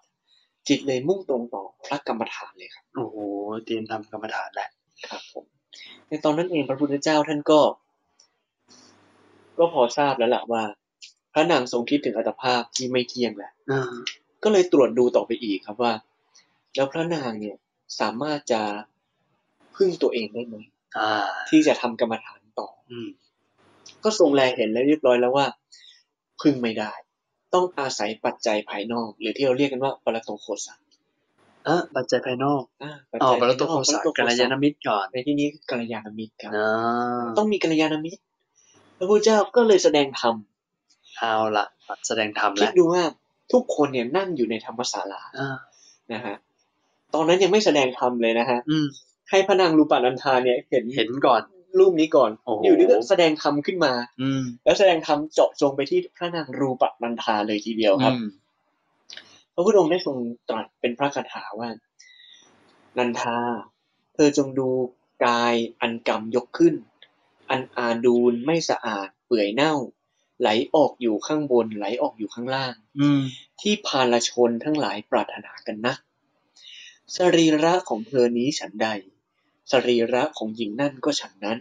จิตเลยมุ่งตรงต่อพระกรรมฐานเลยครับ
โอ้โหเตรียมทำกรรมฐานแล้ว
ครับผมในตอนนั้นเองพระพุทธเจ้าท่านก็ ก็พอทราบแล้วล่ะว่า พระนางทรงคิดถึงอัตภาพที่ไม่เที่ยงแหละ
อ่า
ก็เลยตรวจดูต่อไปอีกครับว่า แล้วพระนางเนี่ยสามารถจะพึ่งตัวเองได้ไหม
อ่า
ที่จะทำกรรมฐานต่อ
อืม
ก็ทรงแลเห็นแล้วเรียบร้อยแล้วว่า พึ่งไม่ได้ ต้องอาศัยปัจจัยภายนอก หรือที่เราเรียกกันว่าปรโตโคสะ
อะปัจจัยภายนอก
อ่าปัจ
อ๋อ
จัย
ปรตโคสะ
ภายนอก
กัลยาณมิตรก่อน
ในที่นี้กัลยาณมิตรครับ
อ่า
ต้องมีกัลยาณมิตร พระพุทธเจ้าก็เลยแสดงธรรม
เอาละแสดงธรรม
คิ
แล้
ด
ว
ดูว่าทุกคนเนี่ยนั่งอยู่ในธรรมศาลา
อ่า
นะฮะตอนนั้นยังไม่แสดงธรรมเลยนะฮะ
อืม
ให้พระนางรูปานันทาเนี่ยเห็น
เห็นก่อน
รูปนี้ก่อน
โอ้โห
อยู่ดีก็แสดงธรรมขึ้นมา
อืม
แล้วแสดงธรรมเจาะจงไปที่พระนางรูปนันทาเลยทีเดียวครับ
อืม
พระพุทธองค์ได้ทรงตรัสเป็นพระคาถาว่า นันทา เธอจงดูกายอันกรรมยกขึ้น อันอาดูลไม่สะอาด เปื่อยเน่า ไหลออกอยู่ข้างบน ไหลออกอยู่ข้างล่าง
อืม
ที่พาลชนทั้งหลายปรารถนากันนะสรีระของเธอนี้ฉันใด สรีระของหญิงนั่นก็ฉันนั้น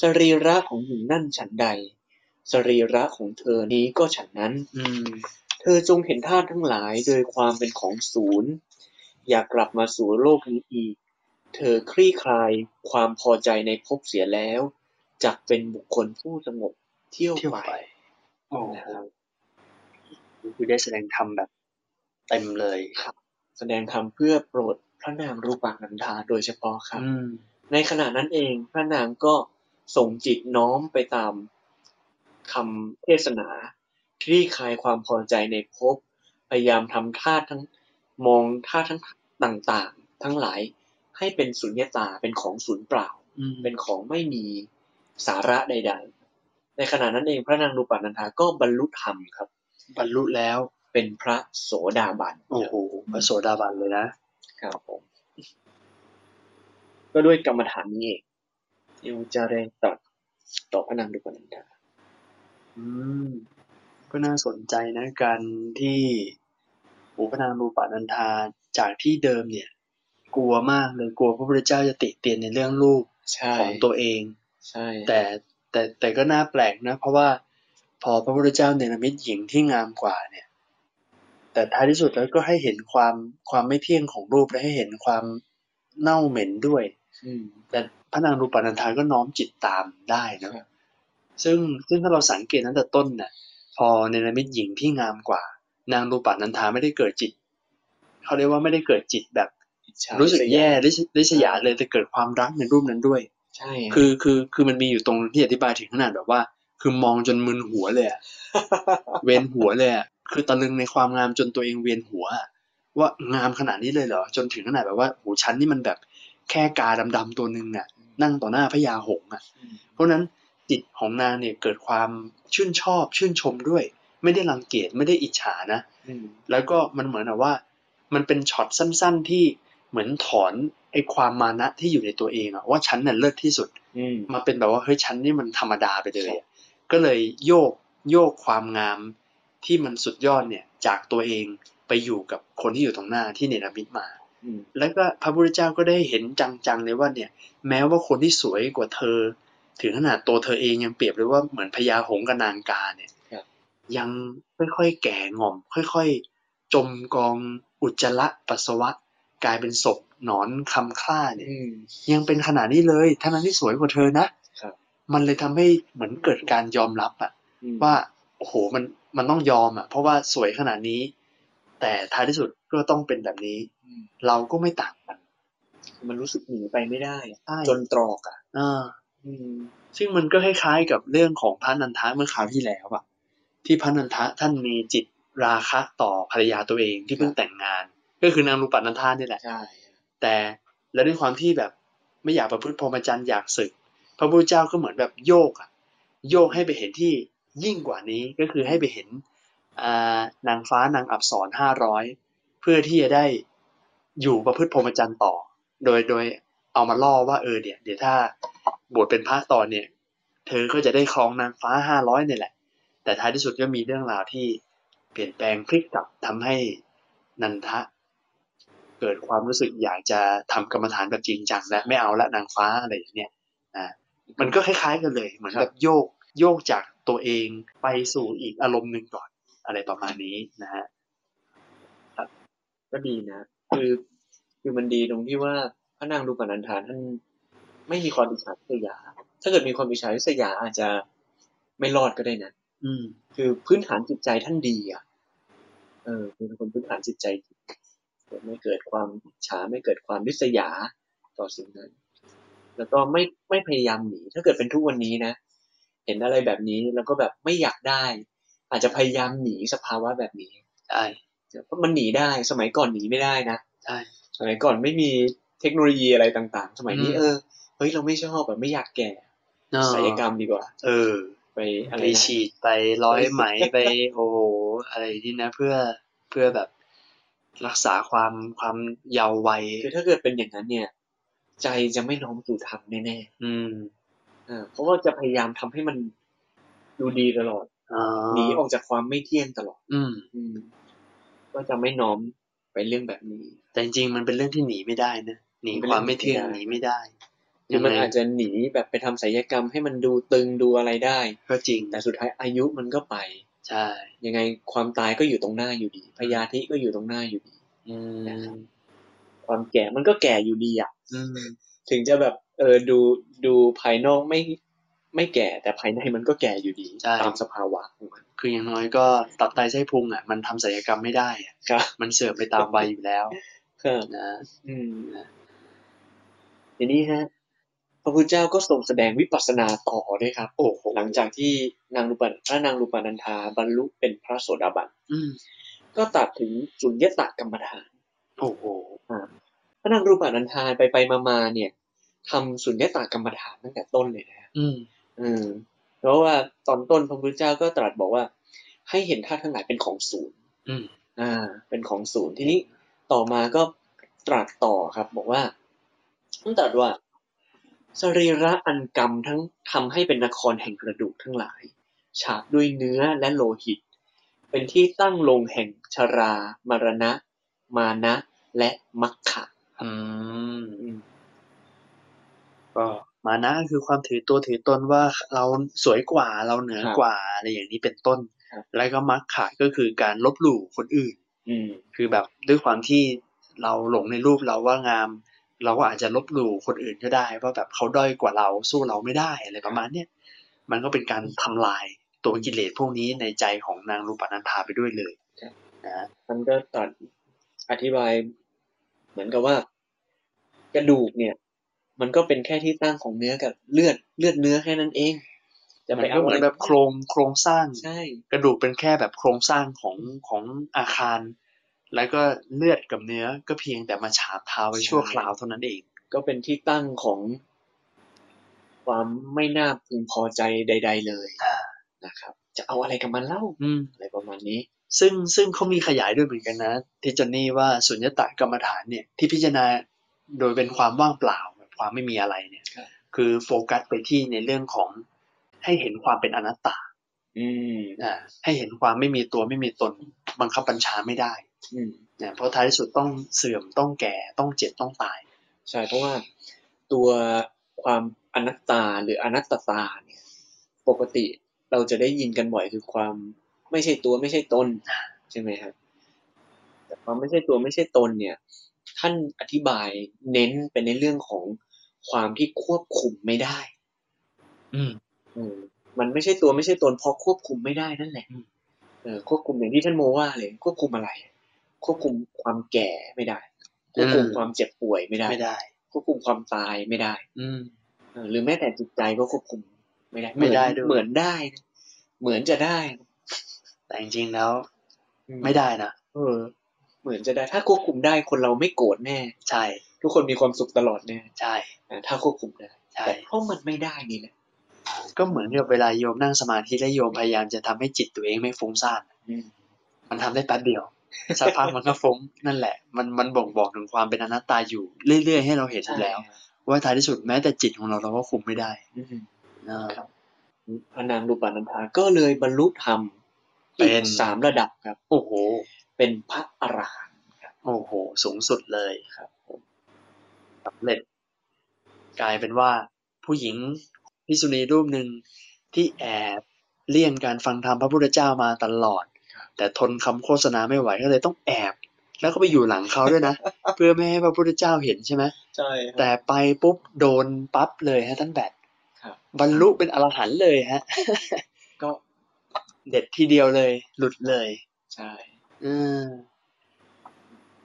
สรีระของหญิงนั่นฉันใด สรีระของเธอนี้ก็ฉันนั้น
อืม
เธอจงเห็นธาตุทั้งหลายโดยความเป็นของศูนย์ อย่ากลับมาสู่โลกนี้อีก เธอคลี่คลายความพอใจในภพเสียแล้วจักเป็นบุคคลผู้สงบเที่ยว
เที่ยว
ไป
ไปโอ้โห
นะครับ
คือได้แสดงธรรมแบบเต็มเลย
แสดงธรรมเพื่อโปรด พระนางรูปานันทาโดยเฉพาะครับ
อืม
ในขณะนั้นเองพระนางก็ส่งจิตน้อมไปตามคำเทศนาคลี่คลายความพอใจในภพพยายามทำท่าตุทั้งมองท่าตุทั้งต่างๆ ทั้งหลายให้เป็นสุญญตาเป็นของศูนย์เปล่า
อืม
เป็นของไม่มีสาระใด ๆ ในขณะนั้นเองพระนางรูปานันทาก็บรรลุธรรมครับ
บรรลุแล้ว
เป็นพระโสดาบัน
โอ้โหพระโสดาบันเลยนะ
ครับผม ก็ด้วยกรรมฐานนี้เองที่พระเจ้าได้ตรัสต่อพระนางดุปนันดา
อืม ก็น่าสนใจนะการที่อุปนางรูปานันทาจากที่เดิมเนี่ย กลัวมากเลยกลัวพระพุทธเจ้าจะติเตียนในเรื่องลูก
ใช่
ของตัวเอง
ใช่
แต่แต่แต่ก็น่าแปลกนะ เพราะว่าพอพระพุทธเจ้าเนรมิตหญิงที่งามกว่าเนี่ย แต่ท้ายที่สุดแล้วก็ให้เห็นความความไม่เที่ยงของรูปและให้เห็นความเน่าเหม็นด้วย
อืม
แต่พระนางรูปานันทาก็น้อมจิตตามได้นะซึ่งซึ่งถ้าเราสังเกตตั้งแต่ต้นน่ะ พอเนรมิตหญิงที่งามกว่า นางรูปานันทาไม่ได้เกิดจิตเขาเรียกว่าไม่ได้เกิดจิตแบบ
อิจฉา
รู้สึกแย่ริษริษยาเลยแต่เกิดความรักในรูปนั้นด้วย
ใช่
คือคือคือมันมีอยู่ตรงที่อธิบายถึงขนาดแบบว่า คือมองจนมึนหัวเลยอะเวียนหัวเลยอะ คือตะลึงในความงามจนตัวเองเวียนหัวอะว่างามขนาดนี้เลยเหรอ จนถึงขนาดแบบว่าโหฉันนี่มันแบบแค่กาดำๆตัวหนึ่งอะนั่งต่อหน้าพญาหงส์อะ
อืม
เพราะฉะนั้นจิตของนางเนี่ยเกิดความชื่นชอบชื่นชมด้วย ไม่ได้รังเกียจไม่ได้อิจฉานะ
อืม
แล้วก็มันเหมือนกับว่า มันเป็นช็อตสั้น ๆที่เหมือนถอนไอ้ความมานะที่อยู่ในตัวเองอะว่าฉันน่ะเลิศที่สุด
อืม
มาเป็นแบบว่าเฮ้ยฉันนี่มันธรรมดาไปเลยอะก็เลยโยกโยกความงาม ที่มันสุดยอดเนี่ยจากตัวเองไปอยู่กับคนที่อยู่ตรงหน้าที่เนรมิตมา
อืม
แล้วก็พระพุทธเจ้าก็ได้เห็นจังๆเลยว่าเนี่ย แม้ว่าคนที่สวยกว่าเธอ ถึงขนาดตัวเธอเองยังเปรียบเลยว่าเหมือนพญาหงส์กับนางกาเนี่ย
ครับ
ยังค่อยๆแก่ง่อม ค่อยๆ จมกองอุจจาระปัสสาวะ กลายเป็นศพหนอนคำคล้าเนี่ย
อืม
ยังเป็นขนาดนี้เลยทั้งนั้นที่สวยกว่าเธอนะครับมันเลยทำให้เหมือนเกิดการยอมรับอะ
อืม
ว่าโอ้โหมัน มันต้องยอมอะเพราะว่าสวยขนาดนี้ แต่ท้ายที่สุดก็ต้องเป็นแบบนี้
อืม
เราก็ไม่ต่างกัน
มันรู้สึกหนีไปไม่ได้อะ
ใช่
จนตรอกอะ
อ่า
อืม
ซึ่งมันก็คล้ายๆกับเรื่องของพระนันทะเมื่อคราวที่แล้วอะที่พระนันทะท่านมีจิตราคะต่อภรรยาตัวเองที่เพิ่งแต่งงาน ก็คือนางรูปันันทานี่แหละ
ใช่
แต่แล้วด้วยความที่แบบไม่อยากประพฤติพรหมจรรย์อยากศึก พระพุทธเจ้าก็เหมือนแบบโยกอะโยกให้ไปเห็นที่ ยิ่งกว่านี้ก็คือให้ไปเห็นนางฟ้านางอับสรห้าร้อยเพื่อที่จะได้อยู่ประพฤติพรหมจรรย์ต่อ โดยโดยเอามาล่อว่าเออเดี๋ยวเดี๋ยวถ้าบวชเป็นพระต่อเนี่ย เธอก็จะได้ครองนางฟ้าห้าร้อยเนี่ยแหละ แต่ท้ายที่สุดก็มีเรื่องราวที่เปลี่ยนแปลงพลิกกลับทำให้นันทะ เกิดความรู้สึกอยากจะทำกรรมฐานแบบจริงจังและไม่เอาละนางฟ้าอะไรอย่างเนี้ยนะมันก็คล้ายๆกันเลย เหมือนแบบโยกโยกจาก ตัวเองไปสู่อีกอารมณ์หนึ่งก่อน อะไรประมาณนี้นะฮะ
ก็ดีนะ คือคือมันดีตรงที่ว่าพระนางรูปนันทานท่านไม่มีความอิจฉาริษยา ถ้าเกิดมีความอิจฉาริษยาอาจจะไม่รอดก็ได้นะ
อืม
คือพื้นฐานจิตใจท่านดีอะ เออเป็นคนพื้นฐานจิตใจดีไม่เกิดความอิจฉาไม่เกิดความริษยาต่อสิ่งนั้น แล้วก็ไม่ไม่พยายามหนี ถ้าเกิดเป็นทุกวันนี้นะ เห็นอะไรแบบนี้แล้วก็แบบไม่อยากได้ อาจจะพยายามหนีสภาวะแบบนี้
ใช่
เพราะมันหนีได้สมัยก่อนหนีไม่ได้นะ
ใช่
สมัยก่อนไม่มีเทคโนโลยีอะไรต่าง ๆ สมัยนี้
อืม
เออเฮ้ยเราไม่ชอบแบบไม่อยากแก่
เนอะ
ศัลยกรรมดีกว่า
เออ
ไปอะไร
ไป
นะ
ฉีดไปร้อยไหมไปโอ้โหอะไรที่นะ เพื่อเพื่อแบบรักษาความความเยาว์วัย
คือถ้าเกิดเป็นอย่างนั้นเนี่ย ใจจะไม่น้อมสู่ธรรมแน่
อืม
ๆอ่า เพราะว่าจะพยายามทำให้มันดูดีตลอด
อ๋อ
หนีออกจากความไม่เที่ยงตลอด
อืม
อืมก็จะไม่น้อมไปเรื่องแบบนี้
แต่จริงๆมันเป็นเรื่องที่หนีไม่ได้นะหนี
มันเป็น
ความไม่เที่ยง
เรื่อง
ห
หนี
นี
ไม่
ไม่
ได้
ได้
คือมัน
ยังไง
อาจจะหนีแบบไปทำศัลยกรรมให้มันดูตึงดูอะไรได้
ก็จริง
แต่สุดท้ายอายุมันก็ไป
ใช่
ยังไงความตายก็อยู่ตรงหน้าอยู่ดี พยาธิก็อยู่ตรงหน้าอยู่ดี
อืม
ความแก่มันก็แก่อยู่ดีอะ
อืม
ถึงจะแบบเออดูดูภายนอกไม่ไม่แก่แต่ภายในมันก็แก่อยู่ดี
ใช่
ตามสภาวะของมัน
คืออย่างน้อยก็ตับไตไส้พุงอะ มันทำศัลยกรรมไม่ได้อะ
ครับ
มันเสื่อมไปตามวัยอยู่แล้ว
ครับ
นะ
อืมทีนี้ฮะพระพุทธเจ้าก็ทรงแสดงวิปัสสนาต่อด้วยครับ โอ้โหหลังจากที่นางรูปันพระนางรูปานันทาบรรลุเป็นพระโสดาบัน
อืม
ก็ตัดถึงสุญญตากรรมฐาน
โอ้โห
พระนางรูปานันทาไปไปมามาเนี่ยทำสุญญตากรรมฐานตั้งแต่ต้นเลยนะฮะ
อืม
อืมเพราะว่าตอนต้นพระพุทธเจ้าก็ตรัสบอกว่า ให้เห็นธาตุทั้งหลายเป็นของศูนย์
อืม
อ่า เป็นของศูนย์ทีนี้ต่อมาก็ตรัสต่อครับ บอกว่าต้องตรัสว่าสรีระอันกรรมทั้งทำให้เป็นนครแห่งกระดูกทั้งหลาย ฉาบด้วยเนื้อและโลหิต เป็นที่ตั้งลงแห่งชรา มรณะ มานะ และมัคคะ
อืม
อืม
ก็มานะก็คือความถือตัวถือตนว่าเราสวยกว่าเราเหนือกว่าอะไรอย่างนี้เป็นต้น
ครับ
แล้วก็มักขะก็คือการลบหลู่คนอื่น
อืม
คือแบบด้วยความที่เราหลงในรูปเราว่างาม เราก็อาจจะลบหลู่คนอื่นก็ได้ว่าแบบเขาด้อยกว่าเราสู้เราไม่ได้อะไรประมาณเนี้ยมันก็เป็นการทำลายตัวกิเลสพวกนี้ในใจของนางรูปนันธาไปด้วยเลยนะ
มันก็ตรัสอธิบาย เหมือนกับว่า กระดูกเนี่ย มันก็เป็นแค่ที่ตั้งของเนื้อกับเลือดเลือดเนื้อแค่นั้นเองจะ
มั
ไป
นก็
เอา
เหมื
อะ
อน
ไร
แบบโครงโครงสร้าง
ใช่
กระดูกเป็นแค่แบบโครงสร้างของของอาคาร แล้วก็เลือดกับเนื้อก็เพียงแต่มาฉาบทาไว้ชั่วคราวเท่านั้นเอง
ก็เป็นที่ตั้งของความไม่น่าพึงพอใจใด ๆ เลย
อ่า
นะครับ จะเอาอะไรกับมันเล่า
อืม
อะไรประมาณนี้
ซึ่งซึ่งเขามีขยายด้วยเหมือนกันนะที่จอนนี่ว่าสุญญตากรรมฐานเนี่ยที่พิจารณา โดยเป็นความว่างเปล่าแบบความไม่มีอะไรเนี่ย
ครับ
คือโฟกัสไปที่ในเรื่องของให้เห็นความเป็นอนัตตา
อืม
อ่าให้เห็นความไม่มีตัวไม่มีตนบังคับบัญชาไม่ได้
อืม
นะเพราะท้ายที่สุดต้องเสื่อมต้องแก่ต้องเจ็บต้องตาย
ใช่เพราะว่าตัวความอนัตตาหรืออนัตตาเนี่ย ปกติเราจะได้ยินกันบ่อยคือความไม่ใช่ตัวไม่ใช่ตนใช่ไหมครับแต่ความไม่ใช่ตัวไม่ใช่ตนเนี่ย ท่านอธิบายเน้นไปในเรื่องของความที่ควบคุมไม่ได้
อืม
อืมมันไม่ใช่ตัวไม่ใช่ตนเพราะควบคุมไม่ได้นั่นแหละ
อืม
เออควบคุมอย่างที่ท่านโมว่าเลย ควบคุมอะไร ควบคุมความแก่ไม่ได้ ควบคุมความเจ็บป่วยไม่ได้
ไม่ได้
ควบคุมความตายไม่ได้
อืม
เออหรือแม้แต่จิตใจก็ควบคุมไม่ได้
ไม่ได้
เหอน
ด้วย
เหมือนได้นะเหมือนจะได้
แต่จริงๆแล้ว
อื
ไม่ได้นะ
เออ เหมือนจะได้ถ้าควบคุมได้คนเราไม่โกรธแน่
ใช่
ทุกคนมีความสุขตลอดแน่
ใช่
อ่าถ้าควบคุมได้
ใช่
แต่เพราะมันไม่ได้นี่แหละ
ก็เหมือนกับเวลาโยมนั่งสมาธิแล้วโยมพยายามจะทำให้จิตตัวเองไม่ฟุ้งซ่าน
อืม
มันทำได้แป๊บเดียวสักพักมันก็ฟุ้งนั่นแหละ มันมันบ่งบอกถึงความเป็นอนัตตาอยู่เรื่อยๆให้เราเห็นอยู่แล้ว ว่าท้ายที่สุดแม้แต่จิตของเราเราก็คุมไม่ได้
อืม
นะ
พระนางรูปานันทาก็เลยบรรลุธรรม
เป็
อี
น
กสามระดับครับ
โอ้โห
เป็นพระอรหันต์ครับ
โอ้โห สูงสุดเลย
ครับผม
สำเร็จ กลายเป็นว่าผู้หญิงพิสุณีรูปหนึ่งที่แอบเลี่ยงการฟังธรรมพระพุทธเจ้ามาตลอด แต่ทนคำโฆษณาไม่ไหวก็เลยต้องแอบ แล้วก็ไปอยู่หลังเขาด้วยนะ เพื่อไม่ให้พระพุทธเจ้าเห็นใช่ไหม
ใช่
แต่ไปปุ๊บโดนปั๊บเลยฮะท่านแบด
ครับ
บรรลุเป็นอรหันต์เลยฮะ
ก็
เด็ดทีเดียวเลย หลุดเลย
ใช่
อืม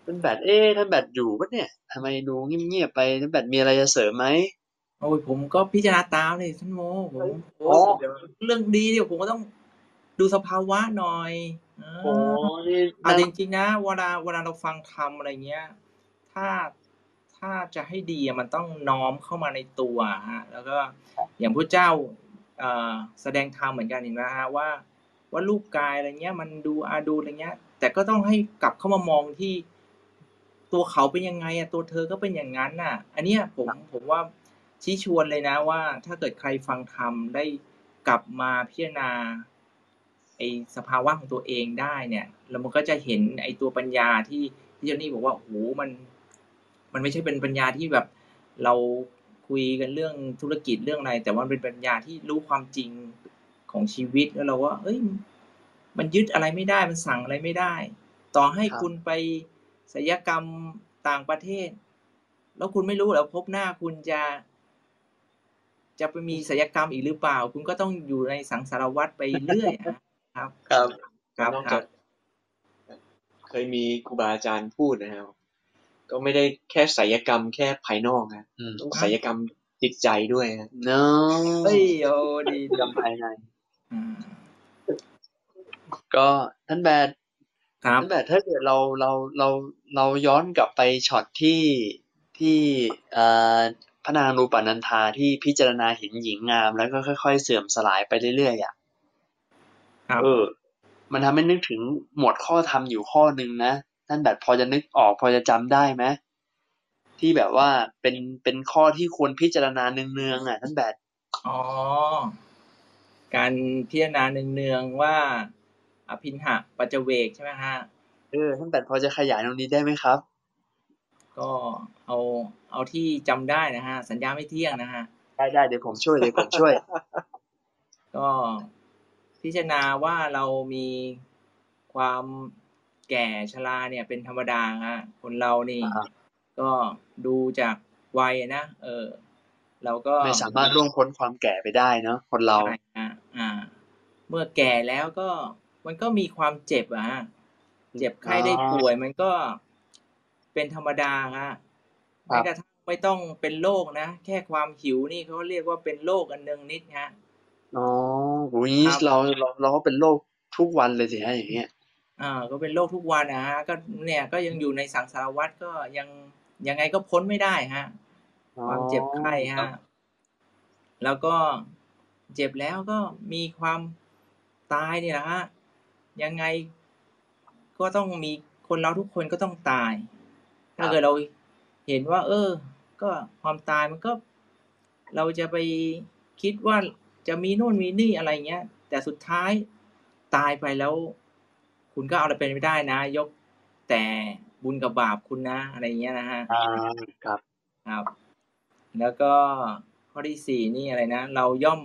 ท่านแบดเอ๊ะท่านแบดอยู่ปะเนี่ยทำไมดูเงียบๆไปท่านแบดมีอะไรจะเสริมไหม
โอ้ยผมก็พิจารณาตามเลยท่านโมผมโอ้
อ๋อ
เดี๋ยวเรื่องดีเดี๋ยวผมก็ต้องดูสภาวะหน่อยเออ
โอ้นี่
อะ
น่า
จริงๆนะเวลาเวลาเราฟังธรรมอะไรเงี้ย ถ้าถ้าจะให้ดีอะมันต้องน้อมเข้ามาในตัวฮะแล้วก็อย่างพระเจ้าเอ่อแสดงธรรมเหมือนกันเห็นไหมฮะว่า ว่ารูปกายอะไรเงี้ย มันดูอาดูอะไรเงี้ย แต่ก็ต้องให้กลับเข้ามามองที่ตัวเขาเป็นยังไงอะตัวเธอก็เป็นอย่างนั้นน่ะ อันเนี้ยผมผมว่าชี้ชวนเลยนะว่า ถ้าเกิดใครฟังธรรมได้กลับมาพิจารณาไอสภาวะของตัวเองได้เนี่ย แล้วมันก็จะเห็นไอตัวปัญญาที่ที่เจนนี่บอกว่าโอ้โหมัน มันไม่ใช่เป็นปัญญาที่แบบเราคุยกันเรื่องธุรกิจเรื่องอะไร แต่ว่ามันเป็นปัญญาที่รู้ความจริงของชีวิตแล้วเราว่า เอ้ย มันยึดอะไรไม่ได้มันสั่งอะไรไม่ได้ ต่อให้
ครับ
คุณไปศัลยกรรมต่างประเทศ แล้วคุณไม่รู้เหรอพบหน้าคุณจะ จะไปมีศัลยกรรมอีกหรือเปล่า คุณก็ต้องอยู่ในสังสารวัตรไปเรื่อยอะครับ
ครับ
ครับ
นอก
ครั
จาก
บ
เคยมีครูบาอาจารย์พูดนะครับ ก็ไม่ได้แค่ศัลยกรรมแค่ภายนอกนะ
อืม
ต้องศัลยกรรมจิตใจด้วยนะ
เนาะ
เฮ้ยโอ้ดี
กำภายใน
อืม
ก็ท่านแบด
ครับ
ท่านแบดถ้าเกิดเราเราเราเราย้อนกลับไปช็อตที่ที่เอ่อพระนางรูปนันธาที่พิจารณาเห็นหญิงงาม แล้วก็ค่อย ๆ เสื่อมสลายไปเรื่อยๆอะ
ครับ
เออ มันทำให้นึกถึงหมวดข้อธรรมอยู่ข้อหนึ่งนะท่านแบบพอจะนึกออกพอจะจำได้ไหมที่แบบว่าเป็นเป็นข้อที่ควรพิจารณาเนืองๆอะท่านแบบ
อ๋อการพิจารณาเนืองๆว่า อภินหะปัจเจเวกใช่ไหมฮะ
เออท่านแบบพอจะขยายตรงนี้ได้ไหมครับ
ก็เอาเอาที่จำได้นะฮะ สัญญาไม่เที่ยงนะฮะ
ได้ได้เดี๋ยวผมช่วยเดี๋ยวผมช่วย
ก็พิจารณาว่าเรามีความแก่ชราเนี่ยเป็นธรรมดาฮะคนเรานี่
อ่า
ก็ดูจากวัยนะเออ เราก็
ไม่สามารถล่วงพ้นความแก่ไปได้เนาะคนเรา
ใช่ฮะอ่า เมื่อแก่แล้วก็ มันก็มีความเจ็บอะฮะเจ็บไข้ได้ป่วยมันก็เป็นธรรมดาฮะ
ครั
แม้
บ
กระทั่งไม่ต้องเป็นโรคนะ แค่ความหิวนี่เขาเรียกว่าเป็นโรคอันหนึงนิดฮะ
อ๋อโอ้ย
ครับ
เราเราเราก็เป็นโรคทุกวันเลยสิฮะอย่างเงี้ย
อ่าก็เป็นโรคทุกวันนะฮะก็เนี่ยก็ยังอยู่ในสังสารวัฏก็ยังยังไงก็พ้นไม่ได้ฮะความเจ็บไข้ฮะแล้วก็เจ็บแล้วก็มีความตายเนี่ยนะฮะ ยังไงก็ต้องมีคนเราทุกคนก็ต้องตาย ถ้าเกิดเราเห็นว่า เออ ก็ความตายมันก็ เราจะไปคิดว่าจะมีโน่นมีนี่อะไรเงี้ย แต่สุดท้ายตายไปแล้ว คุณก็เอาอะไรเป็นไม่ได้นะ ยกแต่บุญกับบาปคุณนะอะไรเงี้ยนะฮะ
อ่าครับ
ครับ แล้วก็ข้อที่สี่นี่อะไรนะ เราย่อม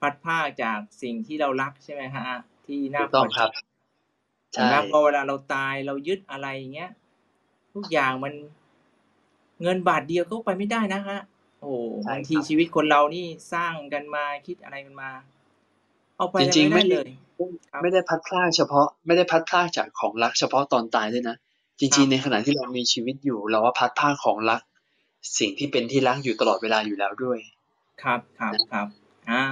พัดภาคจากสิ่งที่เรารักใช่ไหมฮะ ที่น่า
ถูกต้อง
พใจ
ครับ
เห็นไหมพอเวลาเราตายเรายึดอะไรอย่างเงี้ย ทุกอย่างมันเงินบาทเดียวก็ไปไม่ได้นะฮะ โอ้
ใช่
บางที
ครับ
ชีวิตคนเรานี่สร้างกันมาคิดอะไรกันมา เอาไป
จริงๆ
ไม่
ไม่
ได้
ได้
เลยครับ
ไม่ได้พัดพลาดเฉพาะ ไม่ได้พัดพลาดจากของรักเฉพาะตอนตายด้วยนะจ
ครั
ริง
บ
ๆในขณะที่เรามีชีวิตอยู่ เราว่าพัดพลาดของรัก สิ่งที่เป็นที่รักอยู่ตลอดเวลาอยู่แล้วด้วย
ครับครับครับ อ่า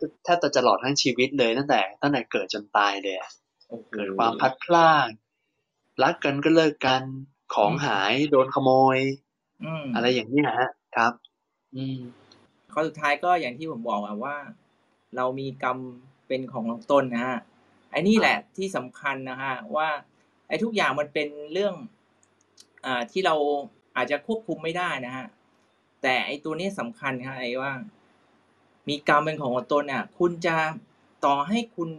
ถ้าถ้าจะตลอดทั้งชีวิตเลยตั้งแต่ตั้งแต่เกิดจนตายเลยอะ
โอ้โห
เกิดความพัดพลาดรักกันก็เลิกกันของหายโดนขโมย
อืม
อะไรอย่างเนี้ยฮะครับ อืม
ข้อสุดท้ายก็อย่างที่ผมบอกอะว่า เรามีกรรมเป็นของตนนะฮะไอ้นี่แหละที่สำคัญนะฮะว่า ไอ้ทุกอย่างมันเป็นเรื่อง อ่าที่เราอาจจะควบคุมไม่ได้นะฮะแต่ไอ้ตัวนี้สำคัญครับไอ้ว่า มีกรรมเป็นของตนอะ คุณจะต่อให้คุณ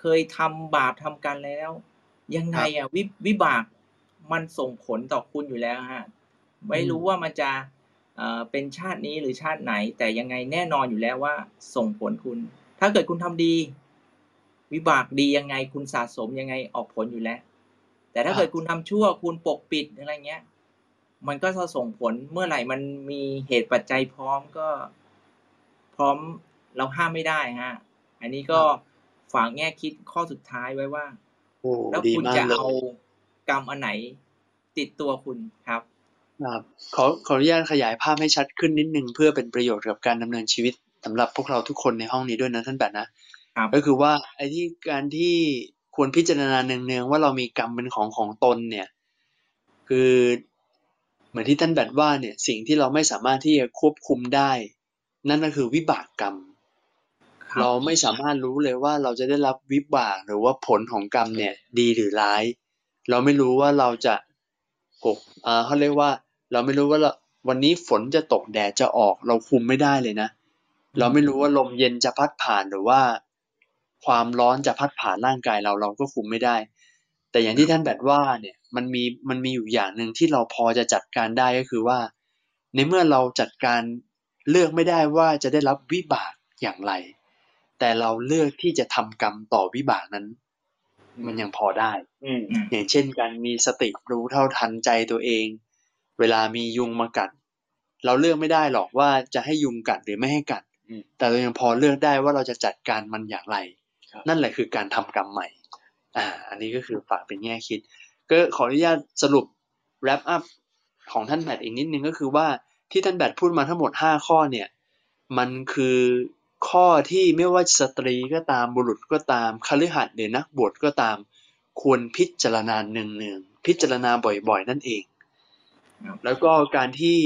เคยทำบาปทำกันแล้ว ยังไงอะวิวิบากมันส่งผลต่อคุณอยู่แล้วฮะไม่รู้ว่ามันจะเอ่อเป็นชาตินี้หรือชาติไหน แต่ยังไงแน่นอนอยู่แล้วว่า ส่งผลคุณ ถ้าเกิดคุณทำดี วิบากดียังไงคุณสะสมยังไงออกผลอยู่แล้ว แต่ถ้า
ครับ
เกิดคุณทำชั่วคุณปกปิดอะไรเงี้ย มันก็จะส่งผลเมื่อไหร่มันมีเหตุปัจจัยพร้อมก็ พร้อมเราห้ามไม่ได้ฮะ อันนี้ก็ฝากแง่คิดข้อสุดท้ายไว้ว่า
โอ้
แล้ว
ดี
คุณ
มาก
จะ
เลย
เอากรรมอันไหนติดตัวคุณครับ
ครับขอขออนุญาตขยายภาพให้ชัดขึ้นนิดนึงเพื่อเป็นประโยชน์กับการดำเนินชีวิตสำหรับพวกเราทุกคนในห้องนี้ด้วยนะท่านแบบนะครับก็คือว่าไอ้ที่การที่ควรพิจารณาเนืองๆว่าเรามีกรรมเป็นของของตนเนี่ย คือเหมือนที่ท่านแบบว่าเนี่ยสิ่งที่เราไม่สามารถที่จะควบคุมได้ นั่นก็คือวิบากกรรม
ครับ
เราไม่สามารถรู้เลยว่าเราจะได้รับวิบากหรือว่าผลของกรรมเนี่ย ดีหรือร้าย เราไม่รู้ว่าเราจะหกอ่าเขาเรียกว่า เราไม่รู้ว่าเราวันนี้ฝนจะตกแดดจะออก เราคุมไม่ได้เลยนะ เราไม่รู้ว่าลมเย็นจะพัดผ่านหรือว่า ความร้อนจะพัดผ่านร่างกายเราเราก็คุมไม่ได้ แต่อย่างที่ท่านแบบว่าเนี่ย มันมีมันมีอยู่อย่างหนึ่งที่เราพอจะจัดการได้ก็คือว่า ในเมื่อเราจัดการ เลือกไม่ได้ว่าจะได้รับวิบากอย่างไร แต่เราเลือกที่จะทำกรรมต่อวิบากนั้น มันยังพอได้
อืม
อย่างเช่นการมีสติรู้เท่าทันใจตัวเอง เวลามียุงมากัด เราเลือกไม่ได้หรอกว่าจะให้ยุงกัดหรือไม่ให้กัด
อืม
แต่เรายังพอเลือกได้ว่าเราจะจัดการมันอย่างไร
ครับ
นั่นแหละคือการทำกรรมใหม่ อ่า อันนี้ก็คือฝากเป็นแง่คิด ก็ขออนุญาตสรุป wrap up ของท่านแบทอีกนิดนึงก็คือว่า ที่ท่านแบทพูดมาทั้งหมดห้าข้อเนี่ย มันคือข้อที่ไม่ว่าสตรีก็ตามบุรุษก็ตามคฤหัสถ์หรือนักบวชก็ตาม ควรพิจารณาเนืองๆพิจารณาบ่อยๆ นั่นเอง แล้วก็การที่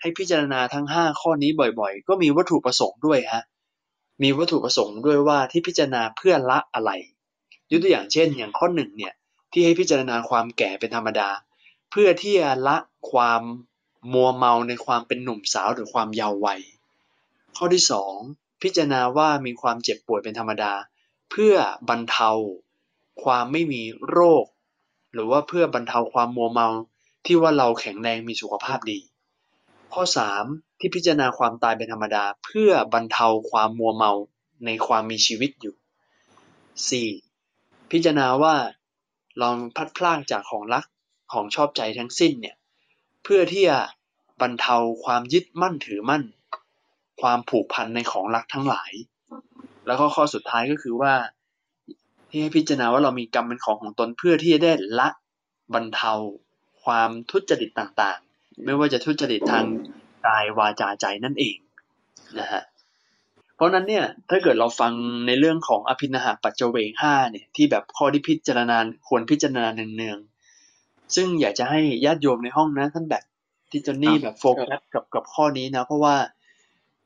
ให้พิจารณาทั้งห้าข้อนี้บ่อยๆ ก็มีวัตถุประสงค์ด้วยฮะมีวัตถุประสงค์ด้วยว่าที่พิจารณาเพื่อละอะไรยกตัวอย่างเช่น อย่างข้อหนึ่งเนี่ยที่ให้พิจารณาความแก่เป็นธรรมดา เพื่อที่จะละความ มัวเมาในความเป็นหนุ่มสาวหรือความเยาว์วัย ข้อที่สองพิจารณาว่ามีความเจ็บป่วยเป็นธรรมดา เพื่อบรรเทา ความไม่มีโรค หรือว่าเพื่อบรรเทาความมัวเมาที่ว่าเราแข็งแรงมีสุขภาพดี ข้อสามที่พิจารณาความตายเป็นธรรมดา เพื่อบรรเทาความมัวเมาในความมีชีวิตอยู่สี่พิจารณาว่าเราพัดพรากจากของรักของชอบใจทั้งสิ้นเนี่ยเพื่อที่จะ บรรเทาความยึดมั่นถือมั่น ความผูกพันในของรักทั้งหลาย แล้วก็ข้อสุดท้ายก็คือว่าที่ให้พิจารณาว่าเรามีกรรมเป็นของของตนเพื่อที่จะได้ละบรรเทาความทุจริตต่างๆ ไม่ว่าจะทุจริตทางกายวาจาใจนั่นเองนะฮะเพราะนั้นเนี่ยถ้าเกิดเราฟังในเรื่องของอภินหาปัจเจเวงห้าเนี่ยที่แบบข้อที่พิจารณาควรพิจารณาเนืองๆซึ่งอยากจะให้ญาติโยมในห้องนะท่านแบบ ที่จอนนี่แบบโฟกัสกับกับข้อนี้นะ เพราะว่า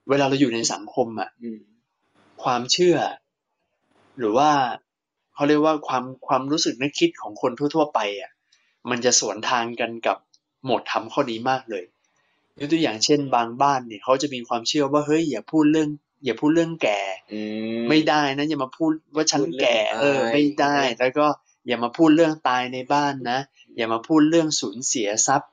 เวลาเราอยู่ในสังคมอะ
อืม
ความเชื่อ หรือว่าเขาเรียกว่าความความรู้สึกนึกคิดของคนทั่ว ๆ ไปอะ มันจะสวนทางกันกับโหมดธรรมข้อนี้มากเลยยกตัวอย่างเช่น บางบ้านเนี่ยเขาจะมีความเชื่อว่าเฮ้ยอย่าพูดเรื่อง อย่าพูดเรื่องแก่
อืม
ไม่ได้นะอย่ามาพูดว่าฉัน
พูดเรื่อง
แก่ เออ
ตาย
ไม่ได้ แล้วก็อย่ามาพูดเรื่องตายในบ้านนะอย่ามาพูดเรื่องสูญเสียทรัพย์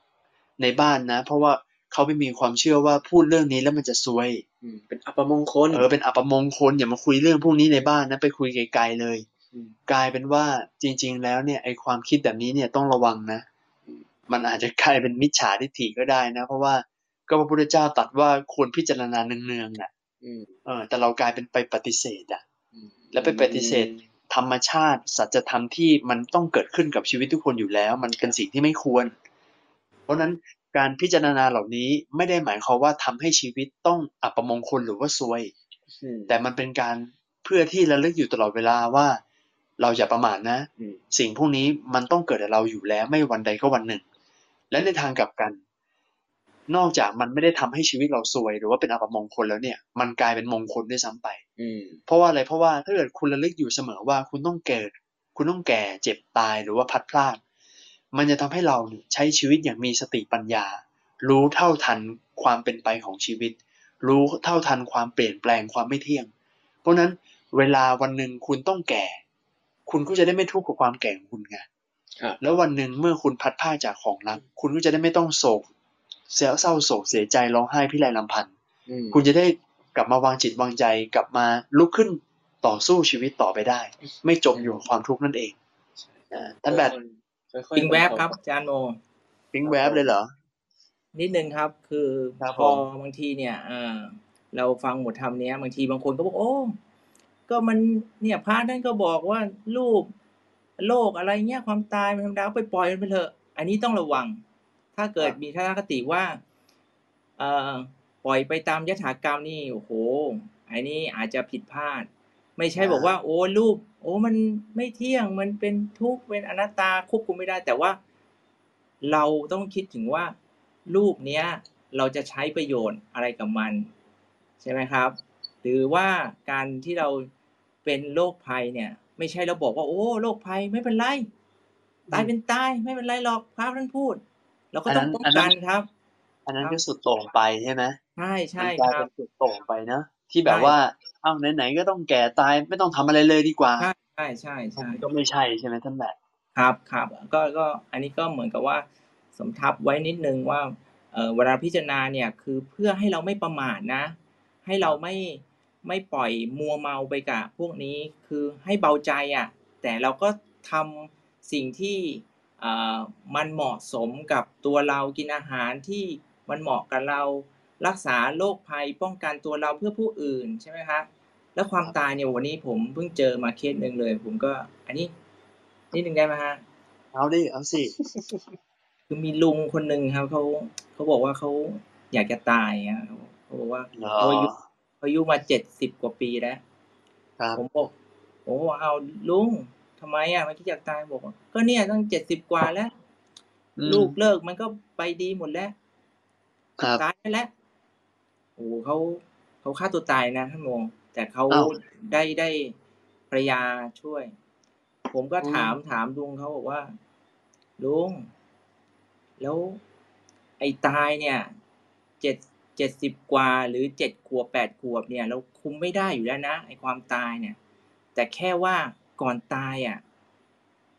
ในบ้านนะ เพราะว่าเขาไม่มีความเชื่อว่าพูดเรื่องนี้แล้วมันจะซวย
อืมเป็นอัปมงคล
เออเป็นอัปมงคลอย่ามาคุยเรื่องพวกนี้ในบ้านนะไปคุยไกลๆเลย
ม
กลายเป็นว่าจริง ๆ แล้วเนี่ยไอความคิดแบบนี้เนี่ยต้องระวังนะ มันอาจจะกลายเป็นมิจฉาทิฏฐิก็ได้นะ เพราะว่าก็พระพุทธเจ้าตรัดว่าควรพิจารณาเนืองๆน่ะ
อืม
เออ แต่เรากลายเป็นไปปฏิเสธอะ
อืม
แล้วไปปฏิเสธ ธรรมชาติสัจธรรมที่มันต้องเกิดขึ้นกับชีวิตทุกคนอยู่แล้ว มันเป็นสิ่งที่ไม่ควร เพราะฉะนั้นการพิจารณาเหล่านี้ไม่ได้หมายความว่าทำให้ชีวิตต้องอัปมงคลหรือว่าซวย
อืม
แต่มันเป็นการเพื่อที่ระลึกอยู่ตลอดเวลาว่า เราอย่าประมาทนะ
อืม
สิ่งพวกนี้มันต้องเกิดกับเราอยู่แล้วไม่วันใดก็วันหนึ่ง และในทางกลับกัน นอกจากมันไม่ได้ทำให้ชีวิตเราซวย หรือว่าเป็นอัปมงคลแล้วเนี่ย มันกลายเป็นมงคลด้วยซ้ำไป
อืม
เพราะว่าอะไรเพราะว่าถ้าเกิดคุณระลึกอยู่เสมอว่าคุณต้องเกิด คุณต้องแก่เจ็บตายหรือว่าพลัดพราก มันจะทำให้เราเนี่ยใช้ชีวิตอย่างมีสติปัญญา รู้เท่าทันความเป็นไปของชีวิต รู้เท่าทันความเปลี่ยนแปลงความไม่เที่ยง เพราะฉะนั้นเวลาวันหนึ่งคุณต้องแก่ คุณก็จะได้ไม่ทุกข์กับความแก่ของคุณไง
ครับ
แล้ววันหนึ่งเมื่อคุณพลัดพรากจากของรัก คุณก็จะได้ไม่ต้องโศกเสียเศร้าโศกเสียใจร้องไห้พิไรลำพันธ์
อืม
คุณจะได้กลับมาวางจิตวางใจกลับมาลุกขึ้นต่อสู้ชีวิตต่อไปได้ ไม่จมอยู่กับความทุกข์นั่นเองอ่าท่านแบบ
ค่อยๆ
ปิงแวบครับอาจารย์โม
ปิ๊งแวบเลยเหรอ
นิดนึงครับ คือ
ครับ
พอ
ผม
บางทีเนี่ยเออเราฟังหมดธรรมเนี้ยบางทีบางคนก็บอกโอ้ก็มันเนี่ยพระท่านก็บอกว่ารูปโลกอะไรเงี้ยความตายมันธรรมดาไปปล่อยมันไปเถอะ อันนี้ต้องระวัง ถ้าเกิดมีทัศนคติว่าเอ่อปล่อยไปตามยถากรรมนี่โอ้โหอันนี้อาจจะผิดพลาด ไม่ใช่บอกว่า โอ้รูปโอ้มันไม่เที่ยงมันเป็นทุกข์เป็นอนัตตาควบคุมไม่ได้ แต่ว่า เราต้องคิดถึงว่า รูปเนี้ย เราจะใช้ประโยชน์อะไรกับมัน ใช่ไหมครับ หรือว่าการที่เราเป็นโรคภัยเนี่ย ไม่ใช่เราบอกว่า โอ้โรคภัยไม่เป็นไรตายเป็นตายไม่เป็นไรหรอกพระท่านพูด เราก็ต้องป้อง
อันนั้
กัน
น
ครับ
อันนั้นก็สุดโต่งไปใช่ไหม
ใช่ใช่
มันกลาย
ครั
เป็
บ
นสุดโต่งไปเนอะที่แบบ
ใช่
ว่า เอ้าไหนๆก็ต้องแก่ตายไม่ต้องทำอะไรเลยดีกว่า
ใช่ใช่ใช่ใช่
ก็ไม่ใช่ใช่ไหมท่านแบบ
ครับครับก็ก็อันนี้ก็เหมือนกับว่าสมทับไว้นิดนึงว่าเออเวลาพิจารณาเนี่ยคือเพื่อให้เราไม่ประมาทนะ ให้เราไม่ไม่ปล่อยมัวเมาไปกับพวกนี้คือให้เบาใจอะแต่เราก็ทำสิ่งที่เอ่อมันเหมาะสมกับตัวเรากินอาหารที่มันเหมาะกับเรารักษาโรคภัยป้องกันตัวเราเพื่อผู้อื่นใช่ไหมครับ แล้วความตายเนี่ยวันนี้ผมเพิ่งเจอมาเคสหนึ่งเลย ผมก็ อันนี้นิดนึงได้ไหมฮะ
เอาดิเอาสิ
คือมีลุงคนหนึ่งครับเขาเขาบอกว่าเขาอยากจะตายอะเขาเขาบอกว่า
เหรอ
เขาอายุเขาอายุมาเจ็ดสิบกว่าปีแล้ว
ครับ
ผมบอกผมบอกเอาลุงทำไมอะไม่คิดอยากตายบอกว่าก็เนี่ยตั้งเจ็ดสิบกว่าแล้ว
อืม
ลูกเลิกมันก็ไปดีหมดแล้ว
ครับ
ตายไปแล้วโอ้โหเขาเขาฆ่าตัวตายนะท่านโมง แต่เขา
อ้าว
ได้ได้ภรรยาช่วย ผมก็
อืม
ถามถามลุงเขาบอกว่าลุงแล้วไอ้ตายเนี่ยเจ็ดเจ็ดสิบกว่าหรือเจ็ดขวบแปดขวบเนี่ย เราคุมไม่ได้อยู่แล้วนะไอ้ความตายเนี่ย แต่แค่ว่าก่อนตายอะ